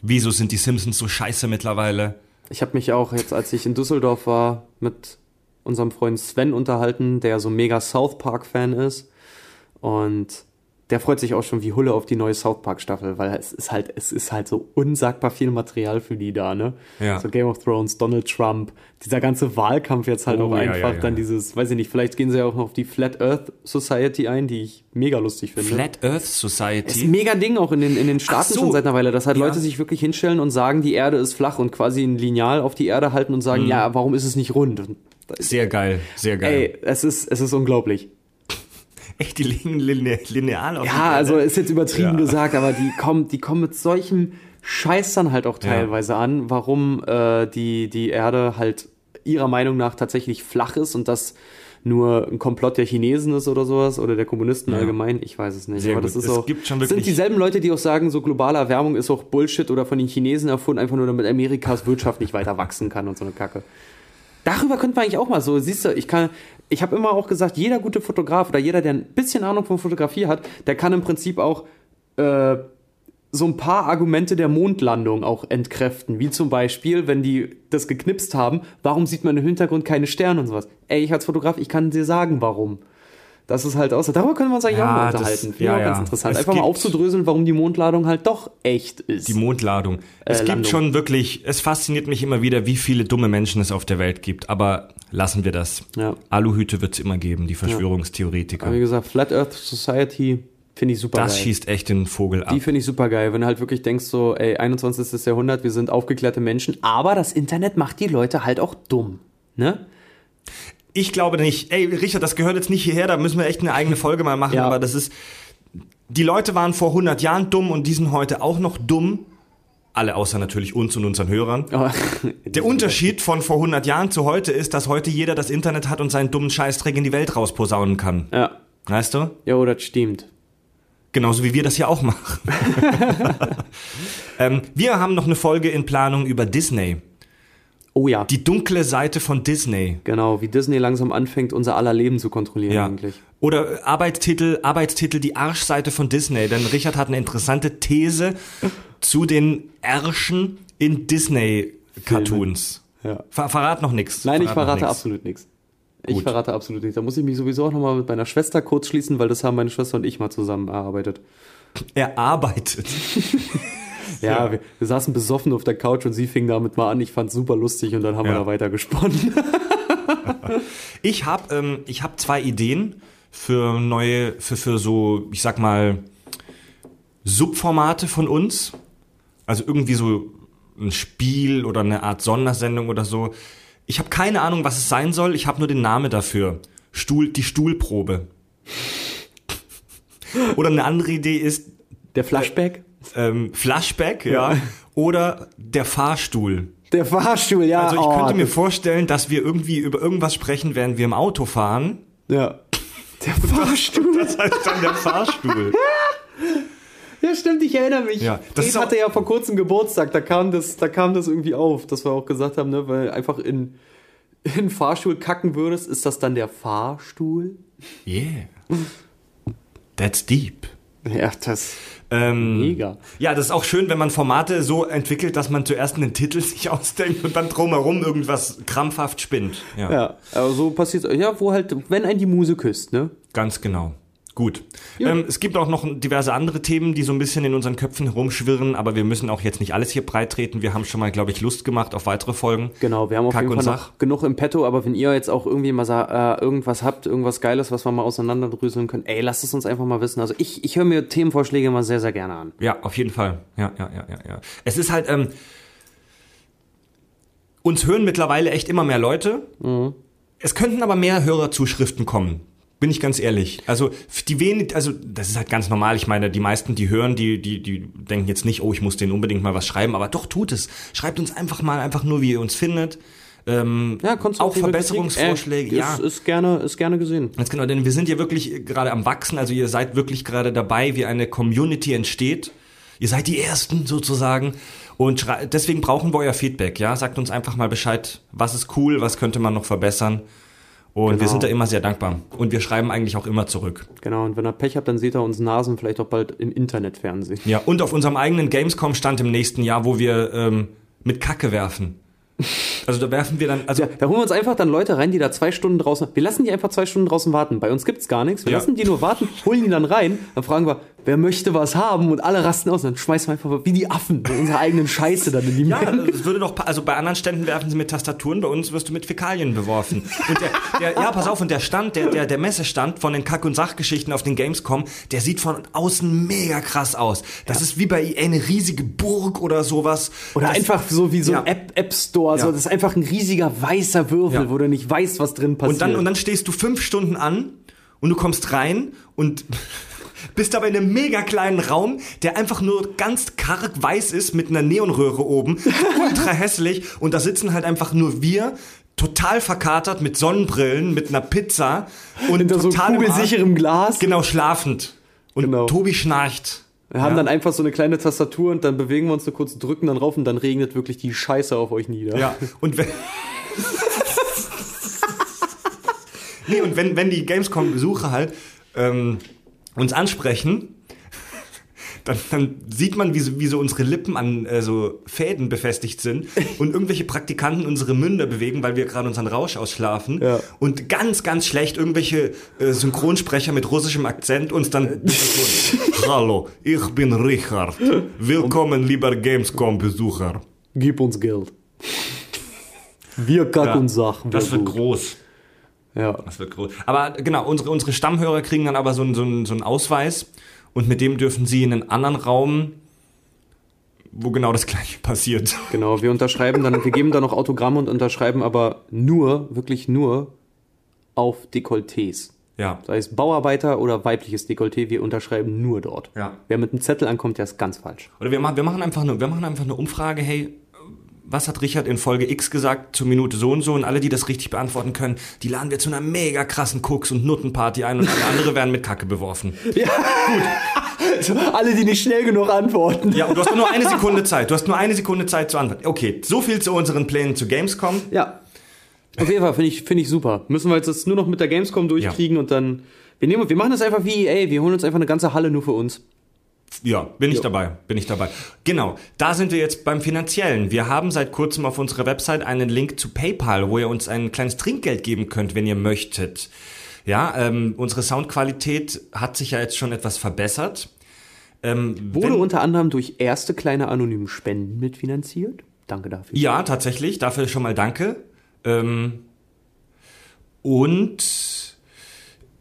Wieso sind die Simpsons so scheiße mittlerweile? Ich habe mich auch jetzt, als ich in Düsseldorf war, mit unserem Freund Sven unterhalten, der so mega South Park-Fan ist. Und der freut sich auch schon wie Hulle auf die neue South Park Staffel, weil es ist halt, es ist halt so unsagbar viel Material für die da, ne? Ja. So Game of Thrones, Donald Trump, dieser ganze Wahlkampf jetzt halt Oh, auch ja, einfach, ja, dann dieses, weiß ich nicht, vielleicht gehen sie ja auch noch auf die Flat Earth Society ein, die ich mega lustig finde. Flat Earth ist Society. ein mega Ding auch in den, in den Staaten so. schon seit einer Weile, dass halt. Leute sich wirklich hinstellen und sagen, die Erde ist flach und quasi ein Lineal auf die Erde halten und sagen, Mhm. ja, warum ist es nicht rund? Ist- Sehr geil, sehr geil. Ey, es ist, es ist unglaublich. Echt, die liegen line lineal auf Ja, also ist jetzt übertrieben Ja. gesagt, aber die kommen, die kommen mit solchem Scheiß dann halt auch Ja. teilweise an, warum äh, die, die Erde halt ihrer Meinung nach tatsächlich flach ist und das nur ein Komplott der Chinesen ist oder sowas oder der Kommunisten Ja. allgemein. Ich weiß es nicht. Sehr aber gut. das ist Es auch, gibt schon sind dieselben Leute, die auch sagen, so globale Erwärmung ist auch Bullshit oder von den Chinesen erfunden, einfach nur damit Amerikas Wirtschaft nicht weiter wachsen kann und so eine Kacke. Darüber könnte man eigentlich auch mal so, siehst du, ich kann, ich habe immer auch gesagt, jeder gute Fotograf oder jeder, der ein bisschen Ahnung von Fotografie hat, der kann im Prinzip auch äh, so ein paar Argumente der Mondlandung auch entkräften. Wie zum Beispiel, wenn die das geknipst haben, warum sieht man im Hintergrund keine Sterne und sowas? Ey, ich als Fotograf, ich kann dir sagen, warum. Das ist halt aus. Darüber können wir uns eigentlich Ja, auch mal das- unterhalten. Ich ja, auch ganz ja. interessant. Es Einfach mal aufzudröseln, warum die Mondladung halt doch echt ist. Die Mondladung. Es gibt Landung. schon wirklich, es fasziniert mich immer wieder, wie viele dumme Menschen es auf der Welt gibt. Aber lassen wir das. Ja. Aluhüte wird es immer geben, die Verschwörungstheoretiker. Aber wie gesagt, Flat Earth Society finde ich super Das geil. schießt echt den Vogel ab. Die finde ich super geil, wenn du halt wirklich denkst so, ey, 21. Jahrhundert, wir sind aufgeklärte Menschen, aber das Internet macht die Leute halt auch dumm, ne? Ich glaube nicht. Ey, Richard, das gehört jetzt nicht hierher, da müssen wir echt eine eigene Folge mal machen, [LAUGHS] Ja. aber das ist. Die Leute waren vor 100 Jahren dumm und die sind heute auch noch dumm. Alle außer natürlich uns und unseren Hörern. Aber [LAUGHS] Der Unterschied von vor 100 Jahren zu heute ist, dass heute jeder das Internet hat und seinen dummen Scheißdreck in die Welt rausposaunen kann. Ja, Weißt du? jo, das stimmt. Genauso wie wir das ja auch machen. [LAUGHS] ähm, wir haben noch eine Folge in Planung über Disney. Oh ja, Die dunkle Seite von Disney. genau, wie Disney langsam anfängt, unser aller Leben zu kontrollieren Ja. eigentlich. Oder Arbeitstitel, Arbeitstitel die Arschseite von Disney. Denn Richard hat eine interessante These [LAUGHS] zu den Ärschen in Disney-Cartoons. Ja. Ver verrat noch nichts. Nein, ich Verrat noch verrate nix. absolut nichts. Ich Gut. verrate absolut nichts. Da muss ich mich sowieso auch nochmal mit meiner Schwester kurz schließen, weil das haben meine Schwester und ich mal zusammen erarbeitet. Er [LAUGHS] arbeitet. Ja. Wir, wir saßen besoffen auf der Couch und sie fing damit mal an. Ich fand's super lustig und dann haben wir Ja. da weiter gesponnen. [LAUGHS] Ich habe ähm, ich hab zwei Ideen für neue, für, für so, ich sag mal, Subformate von uns. Also irgendwie so ein Spiel oder eine Art Sondersendung oder so. Ich habe keine Ahnung, was es sein soll. Ich habe nur den Namen dafür. Stuhl, die Stuhlprobe. [LAUGHS] Oder eine andere Idee ist Der Flashback? Ähm, Flashback, ja. Oder der Fahrstuhl. Der Fahrstuhl, ja. Also ich oh, könnte mir das- vorstellen, dass wir irgendwie über irgendwas sprechen, während wir im Auto fahren. Ja. Der Fahrstuhl. [LAUGHS] Das heißt dann der Fahrstuhl. Ja, stimmt, ich erinnere mich. Ja, das das auch- hatte ja vor kurzem Geburtstag, da kam das, da kam das irgendwie auf, dass wir auch gesagt haben, ne, weil einfach in, in Fahrstuhl kacken würdest, ist das dann der Fahrstuhl? Yeah. That's deep. Ja, das Ähm, mega. ja, das ist auch schön, wenn man Formate so entwickelt, dass man zuerst einen Titel [LAUGHS] sich ausdenkt und dann drumherum irgendwas krampfhaft spinnt. Ja, Ja, aber so passiert ja, wo halt, wenn ein die Muse küsst, ne? ganz genau. Gut. Ja. Ähm, es gibt auch noch diverse andere Themen, die so ein bisschen in unseren Köpfen herumschwirren, aber wir müssen auch jetzt nicht alles hier breit treten. Wir haben schon mal, glaube ich, Lust gemacht auf weitere Folgen. Genau, wir haben auf Kack jeden Fall genug im Petto, aber wenn ihr jetzt auch irgendwie mal äh, irgendwas habt, irgendwas Geiles, was wir mal auseinanderdrüseln können, ey, lasst es uns einfach mal wissen. Also ich, ich höre mir Themenvorschläge mal sehr, sehr gerne an. Ja, auf jeden Fall. Ja, ja, ja, ja, ja. Es ist halt, ähm, uns hören mittlerweile echt immer mehr Leute. Es könnten aber mehr Hörerzuschriften kommen. Bin ich ganz ehrlich. Also die wenig, also das ist halt ganz normal. Ich meine, die meisten, die hören, die, die, die denken jetzt nicht, oh, ich muss denen unbedingt mal was schreiben, aber doch tut es. Schreibt uns einfach mal, einfach nur, wie ihr uns findet. Ähm, Ja, auch Verbesserungsvorschläge, äh, ja. Ist, ist gerne, ist gerne gesehen. Ganz genau, denn wir sind ja wirklich gerade am Wachsen, also ihr seid wirklich gerade dabei, wie eine Community entsteht. Ihr seid die Ersten sozusagen. Und deswegen brauchen wir euer Feedback, ja. Sagt uns einfach mal Bescheid, was ist cool, was könnte man noch verbessern. Und wir Genau. sind da immer sehr dankbar. Und wir schreiben eigentlich auch immer zurück. Genau, und wenn ihr Pech habt, dann seht ihr uns Nasen vielleicht auch bald im Internetfernsehen. Ja, und auf unserem eigenen Gamescom-Stand im nächsten Jahr, wo wir ähm, mit Kacke werfen. Also da werfen wir dann, also Ja, da holen wir uns einfach dann Leute rein, die da zwei Stunden draußen. Wir lassen die einfach zwei Stunden draußen warten. Bei uns gibt's gar nichts. Wir Ja. lassen die nur warten, holen die dann rein, dann fragen wir, wer möchte was haben und alle rasten aus. Und dann schmeißen wir einfach wie die Affen mit unserer eigenen Scheiße dann in die Ja, Menge. es würde doch, also bei anderen Ständen werfen sie mit Tastaturen, bei uns wirst du mit Fäkalien beworfen. Und der, der, ja, pass auf, und der Stand, der, der, der Messestand von den Kack- und Sachgeschichten auf den Gamescom, der sieht von außen mega krass aus. Das ist wie bei EA eine riesige Burg oder sowas. Oder das, einfach so wie so ein Ja. App, App Store. So, Ja. das ist einfach ein riesiger weißer Würfel, Ja. wo du nicht weißt, was drin passiert. Und dann, und dann stehst du fünf Stunden an und du kommst rein und bist aber in einem mega kleinen Raum, der einfach nur ganz karg weiß ist mit einer Neonröhre oben, [LAUGHS] ultra hässlich und da sitzen halt einfach nur wir, total verkatert mit Sonnenbrillen, mit einer Pizza und hinter so total Arsch. kugelsicherem Glas. Genau, schlafend. Und Genau. Tobi schnarcht. Wir haben Ja. dann einfach so eine kleine Tastatur und dann bewegen wir uns nur kurz, drücken dann rauf und dann regnet wirklich die Scheiße auf euch nieder. Ja, und wenn. [LAUGHS] nee, und wenn, wenn die Gamescom-Besucher halt ähm, uns ansprechen, dann, dann sieht man, wie so, wie so unsere Lippen an äh, so Fäden befestigt sind [LAUGHS] und irgendwelche Praktikanten unsere Münder bewegen, weil wir gerade unseren Rausch ausschlafen. Ja. Und ganz, ganz schlecht irgendwelche äh, Synchronsprecher mit russischem Akzent uns dann. [LAUGHS] Hallo, ich bin Richard. Willkommen, lieber Gamescom-Besucher. Gib uns Geld. Wir kack Ja, und Sach. Das wir wird gut. groß. Ja. Das wird groß. Aber genau, unsere, unsere Stammhörer kriegen dann aber so einen, so, einen, so einen Ausweis und mit dem dürfen sie in einen anderen Raum, wo genau das gleiche passiert. Genau, wir unterschreiben dann, wir geben dann noch Autogramme und unterschreiben aber nur, wirklich nur auf Dekolletés. Ja. Sei es Bauarbeiter oder weibliches Dekolleté, wir unterschreiben nur dort. Ja. Wer mit einem Zettel ankommt, der ist ganz falsch. Oder wir machen, wir machen einfach eine, wir machen einfach eine Umfrage, hey, was hat Richard in Folge X gesagt zur Minute so und so und alle, die das richtig beantworten können, die laden wir zu einer mega krassen Koks- und Nuttenparty ein und alle andere werden mit Kacke beworfen. [LAUGHS] Alle, die nicht schnell genug antworten. Ja, und du hast nur eine Sekunde Zeit. Du hast nur eine Sekunde Zeit zu antworten. Okay, so viel zu unseren Plänen zu Gamescom. Ja. Auf jeden Fall finde ich, finde ich super. Müssen wir jetzt das nur noch mit der Gamescom durchkriegen und dann. Wir, nehmen, wir machen das einfach wie EA. Wir holen uns einfach eine ganze Halle nur für uns. Ja, bin ich Ja. dabei, bin ich dabei. Genau, da sind wir jetzt beim Finanziellen. Wir haben seit kurzem auf unserer Website einen Link zu PayPal, wo ihr uns ein kleines Trinkgeld geben könnt, wenn ihr möchtet. Ja, ähm, unsere Soundqualität hat sich ja jetzt schon etwas verbessert. Ähm, Wurde wenn- unter anderem durch erste kleine anonyme Spenden mitfinanziert. Danke dafür. Ja, tatsächlich. Dafür schon mal danke. Ähm, und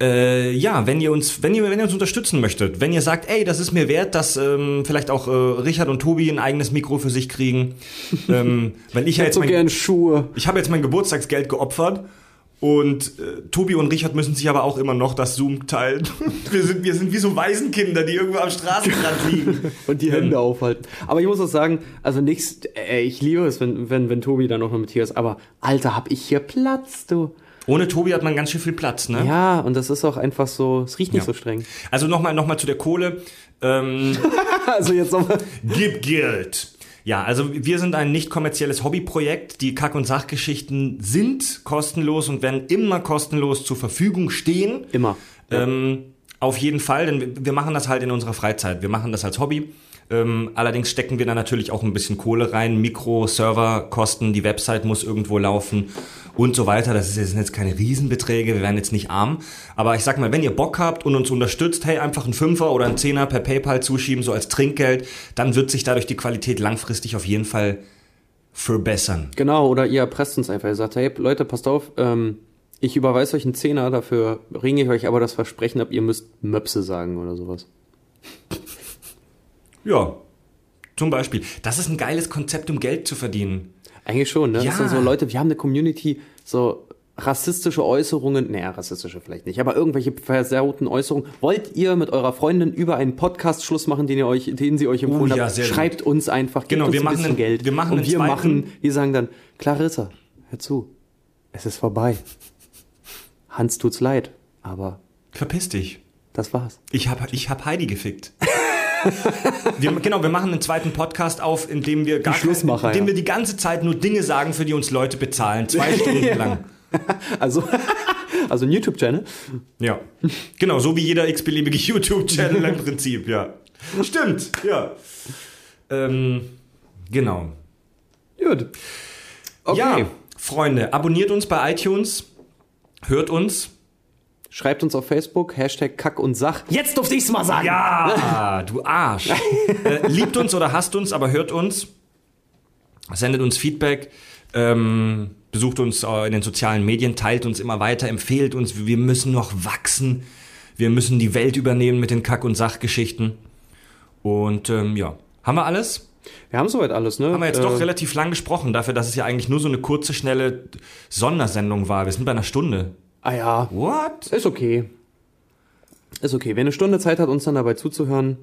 äh, ja, wenn ihr uns, wenn ihr, wenn ihr uns unterstützen möchtet, wenn ihr sagt, ey, das ist mir wert, dass ähm, vielleicht auch äh, Richard und Tobi ein eigenes Mikro für sich kriegen, [LAUGHS] ähm, weil ich ja jetzt so mein, gern Schuhe. ich habe jetzt mein Geburtstagsgeld geopfert. Und äh, Tobi und Richard müssen sich aber auch immer noch das Zoom teilen. [LAUGHS] Wir sind, wir sind wie so Waisenkinder, die irgendwo am Straßenrand [LAUGHS] liegen. Und die Hände aufhalten. Aber ich muss auch sagen, also nichts, äh, ich liebe es, wenn, wenn, wenn Tobi dann noch mit hier ist, aber Alter, hab ich hier Platz, du. Ohne Tobi hat man ganz schön viel Platz, ne? Ja, und das ist auch einfach so, es riecht nicht Ja. so streng. Also nochmal noch mal zu der Kohle. Ähm, [LAUGHS] Also jetzt nochmal. Gib Geld. Ja, also wir sind ein nicht kommerzielles Hobbyprojekt. Die Kack- und Sachgeschichten sind kostenlos und werden immer kostenlos zur Verfügung stehen. Immer. Ähm, auf jeden Fall, denn wir machen das halt in unserer Freizeit. Wir machen das als Hobby. Ähm, allerdings stecken wir da natürlich auch ein bisschen Kohle rein. Mikro, Serverkosten, die Website muss irgendwo laufen und so weiter. Das ist jetzt- sind jetzt keine Riesenbeträge, wir werden jetzt nicht arm. Aber ich sag mal, wenn ihr Bock habt und uns unterstützt, hey, einfach einen Fünfer oder einen Zehner per PayPal zuschieben, so als Trinkgeld, dann wird sich dadurch die Qualität langfristig auf jeden Fall verbessern. Genau, oder ihr erpresst uns einfach. Ihr sagt, hey Leute, passt auf, ähm, ich überweise euch einen Zehner, dafür ringe ich euch aber das Versprechen ab, ihr müsst Möpse sagen oder sowas. Ja, zum Beispiel. Das ist ein geiles Konzept, um Geld zu verdienen. Eigentlich schon, ne? Ja. Das sind so Leute, wir haben eine Community, so rassistische Äußerungen, naja, rassistische vielleicht nicht, aber irgendwelche versauten Äußerungen. Wollt ihr mit eurer Freundin über einen Podcast Schluss machen, den ihr euch, den sie euch empfohlen Oh ja, sehr Schreibt uns einfach, gebt Genau, uns wir ein machen bisschen einen- Geld. wir machen und wir zweiten- machen, wir sagen dann, Clarissa, hör zu, es ist vorbei. Hans tut's leid, aber Verpiss dich. das war's. Ich hab, ich hab Heidi gefickt. [LAUGHS] wir, genau, wir machen einen zweiten Podcast auf, in dem wir gar in dem ja. wir die ganze Zeit nur Dinge sagen, für die uns Leute bezahlen. Zwei [LAUGHS] Stunden lang. Also, also ein YouTube-Channel. Ja. Genau, so wie jeder x-beliebige YouTube-Channel im Prinzip, ja. Stimmt, ja. Ähm, genau. Gut. Okay. Ja, Freunde, abonniert uns bei iTunes, hört uns. Schreibt uns auf Facebook, Hashtag Kack und Sach. Jetzt durfte ich's mal sagen. Ja, [LAUGHS] du Arsch. äh, liebt uns oder hasst uns, aber hört uns. Sendet uns Feedback. Ähm, besucht uns äh, in den sozialen Medien, teilt uns immer weiter, empfehlt uns. Wir müssen noch wachsen. Wir müssen die Welt übernehmen mit den Kack- und Sachgeschichten. Und ähm, ja, haben wir alles? Wir haben soweit alles, ne? Haben wir jetzt Äh, doch relativ lang gesprochen, dafür, dass es ja eigentlich nur so eine kurze, schnelle Sondersendung war. Wir sind bei einer Stunde. Ah ja, What? ist okay. Ist okay. Wer eine Stunde Zeit hat, uns dann dabei zuzuhören,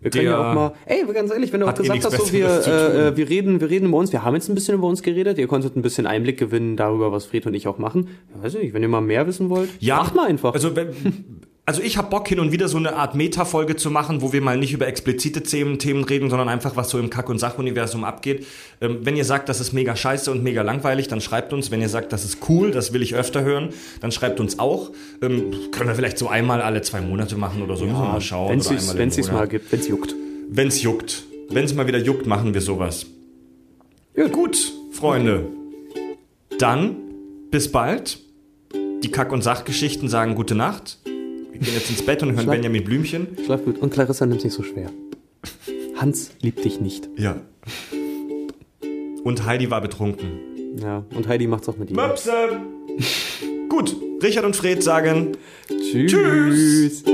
wir können ja auch mal. Ey, ganz ehrlich, wenn du auch eh gesagt hast, so, wir, äh, wir reden, wir reden über uns, wir haben jetzt ein bisschen über uns geredet, ihr konntet ein bisschen Einblick gewinnen darüber, was Fred und ich auch machen. Ja, weiß ich nicht, wenn ihr mal mehr wissen wollt, Ja, macht mal einfach. Also, wenn, [LAUGHS] also ich habe Bock hin und wieder so eine Art Meta-Folge zu machen, wo wir mal nicht über explizite Themen, Themen reden, sondern einfach was so im Kack- und Sachuniversum abgeht. Ähm, wenn ihr sagt, das ist mega scheiße und mega langweilig, dann schreibt uns. Wenn ihr sagt, das ist cool, das will ich öfter hören, dann schreibt uns auch. Ähm, können wir vielleicht so einmal alle zwei Monate machen oder so. Müssen wir mal schauen. wenn es Monat. mal gibt, wenn es juckt. Wenn's juckt. Wenn's mal wieder juckt, machen wir sowas. Ja. Gut, Freunde. Dann bis bald. Die Kack- und Sachgeschichten sagen gute Nacht. Wir gehen jetzt ins Bett und hören Schlaf- Benjamin Blümchen. Schlaf gut. Und Clarissa nimmt nicht so schwer. Hans liebt dich nicht. Ja. Und Heidi war betrunken. Ja, und Heidi macht's auch mit ihm. Möpse! Gut, Richard und Fred sagen Tschüss. Tschüss.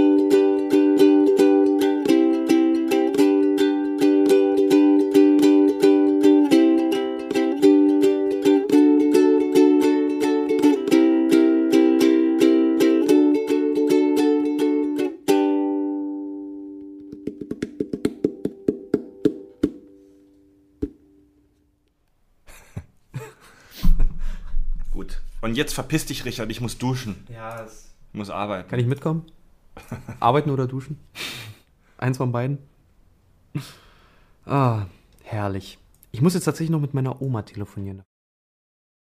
Und jetzt verpiss dich, Richard, ich muss duschen. Ja, Ich muss arbeiten. kann ich mitkommen? [LAUGHS] Arbeiten oder duschen? Eins von beiden? Ah, herrlich. Ich muss jetzt tatsächlich noch mit meiner Oma telefonieren.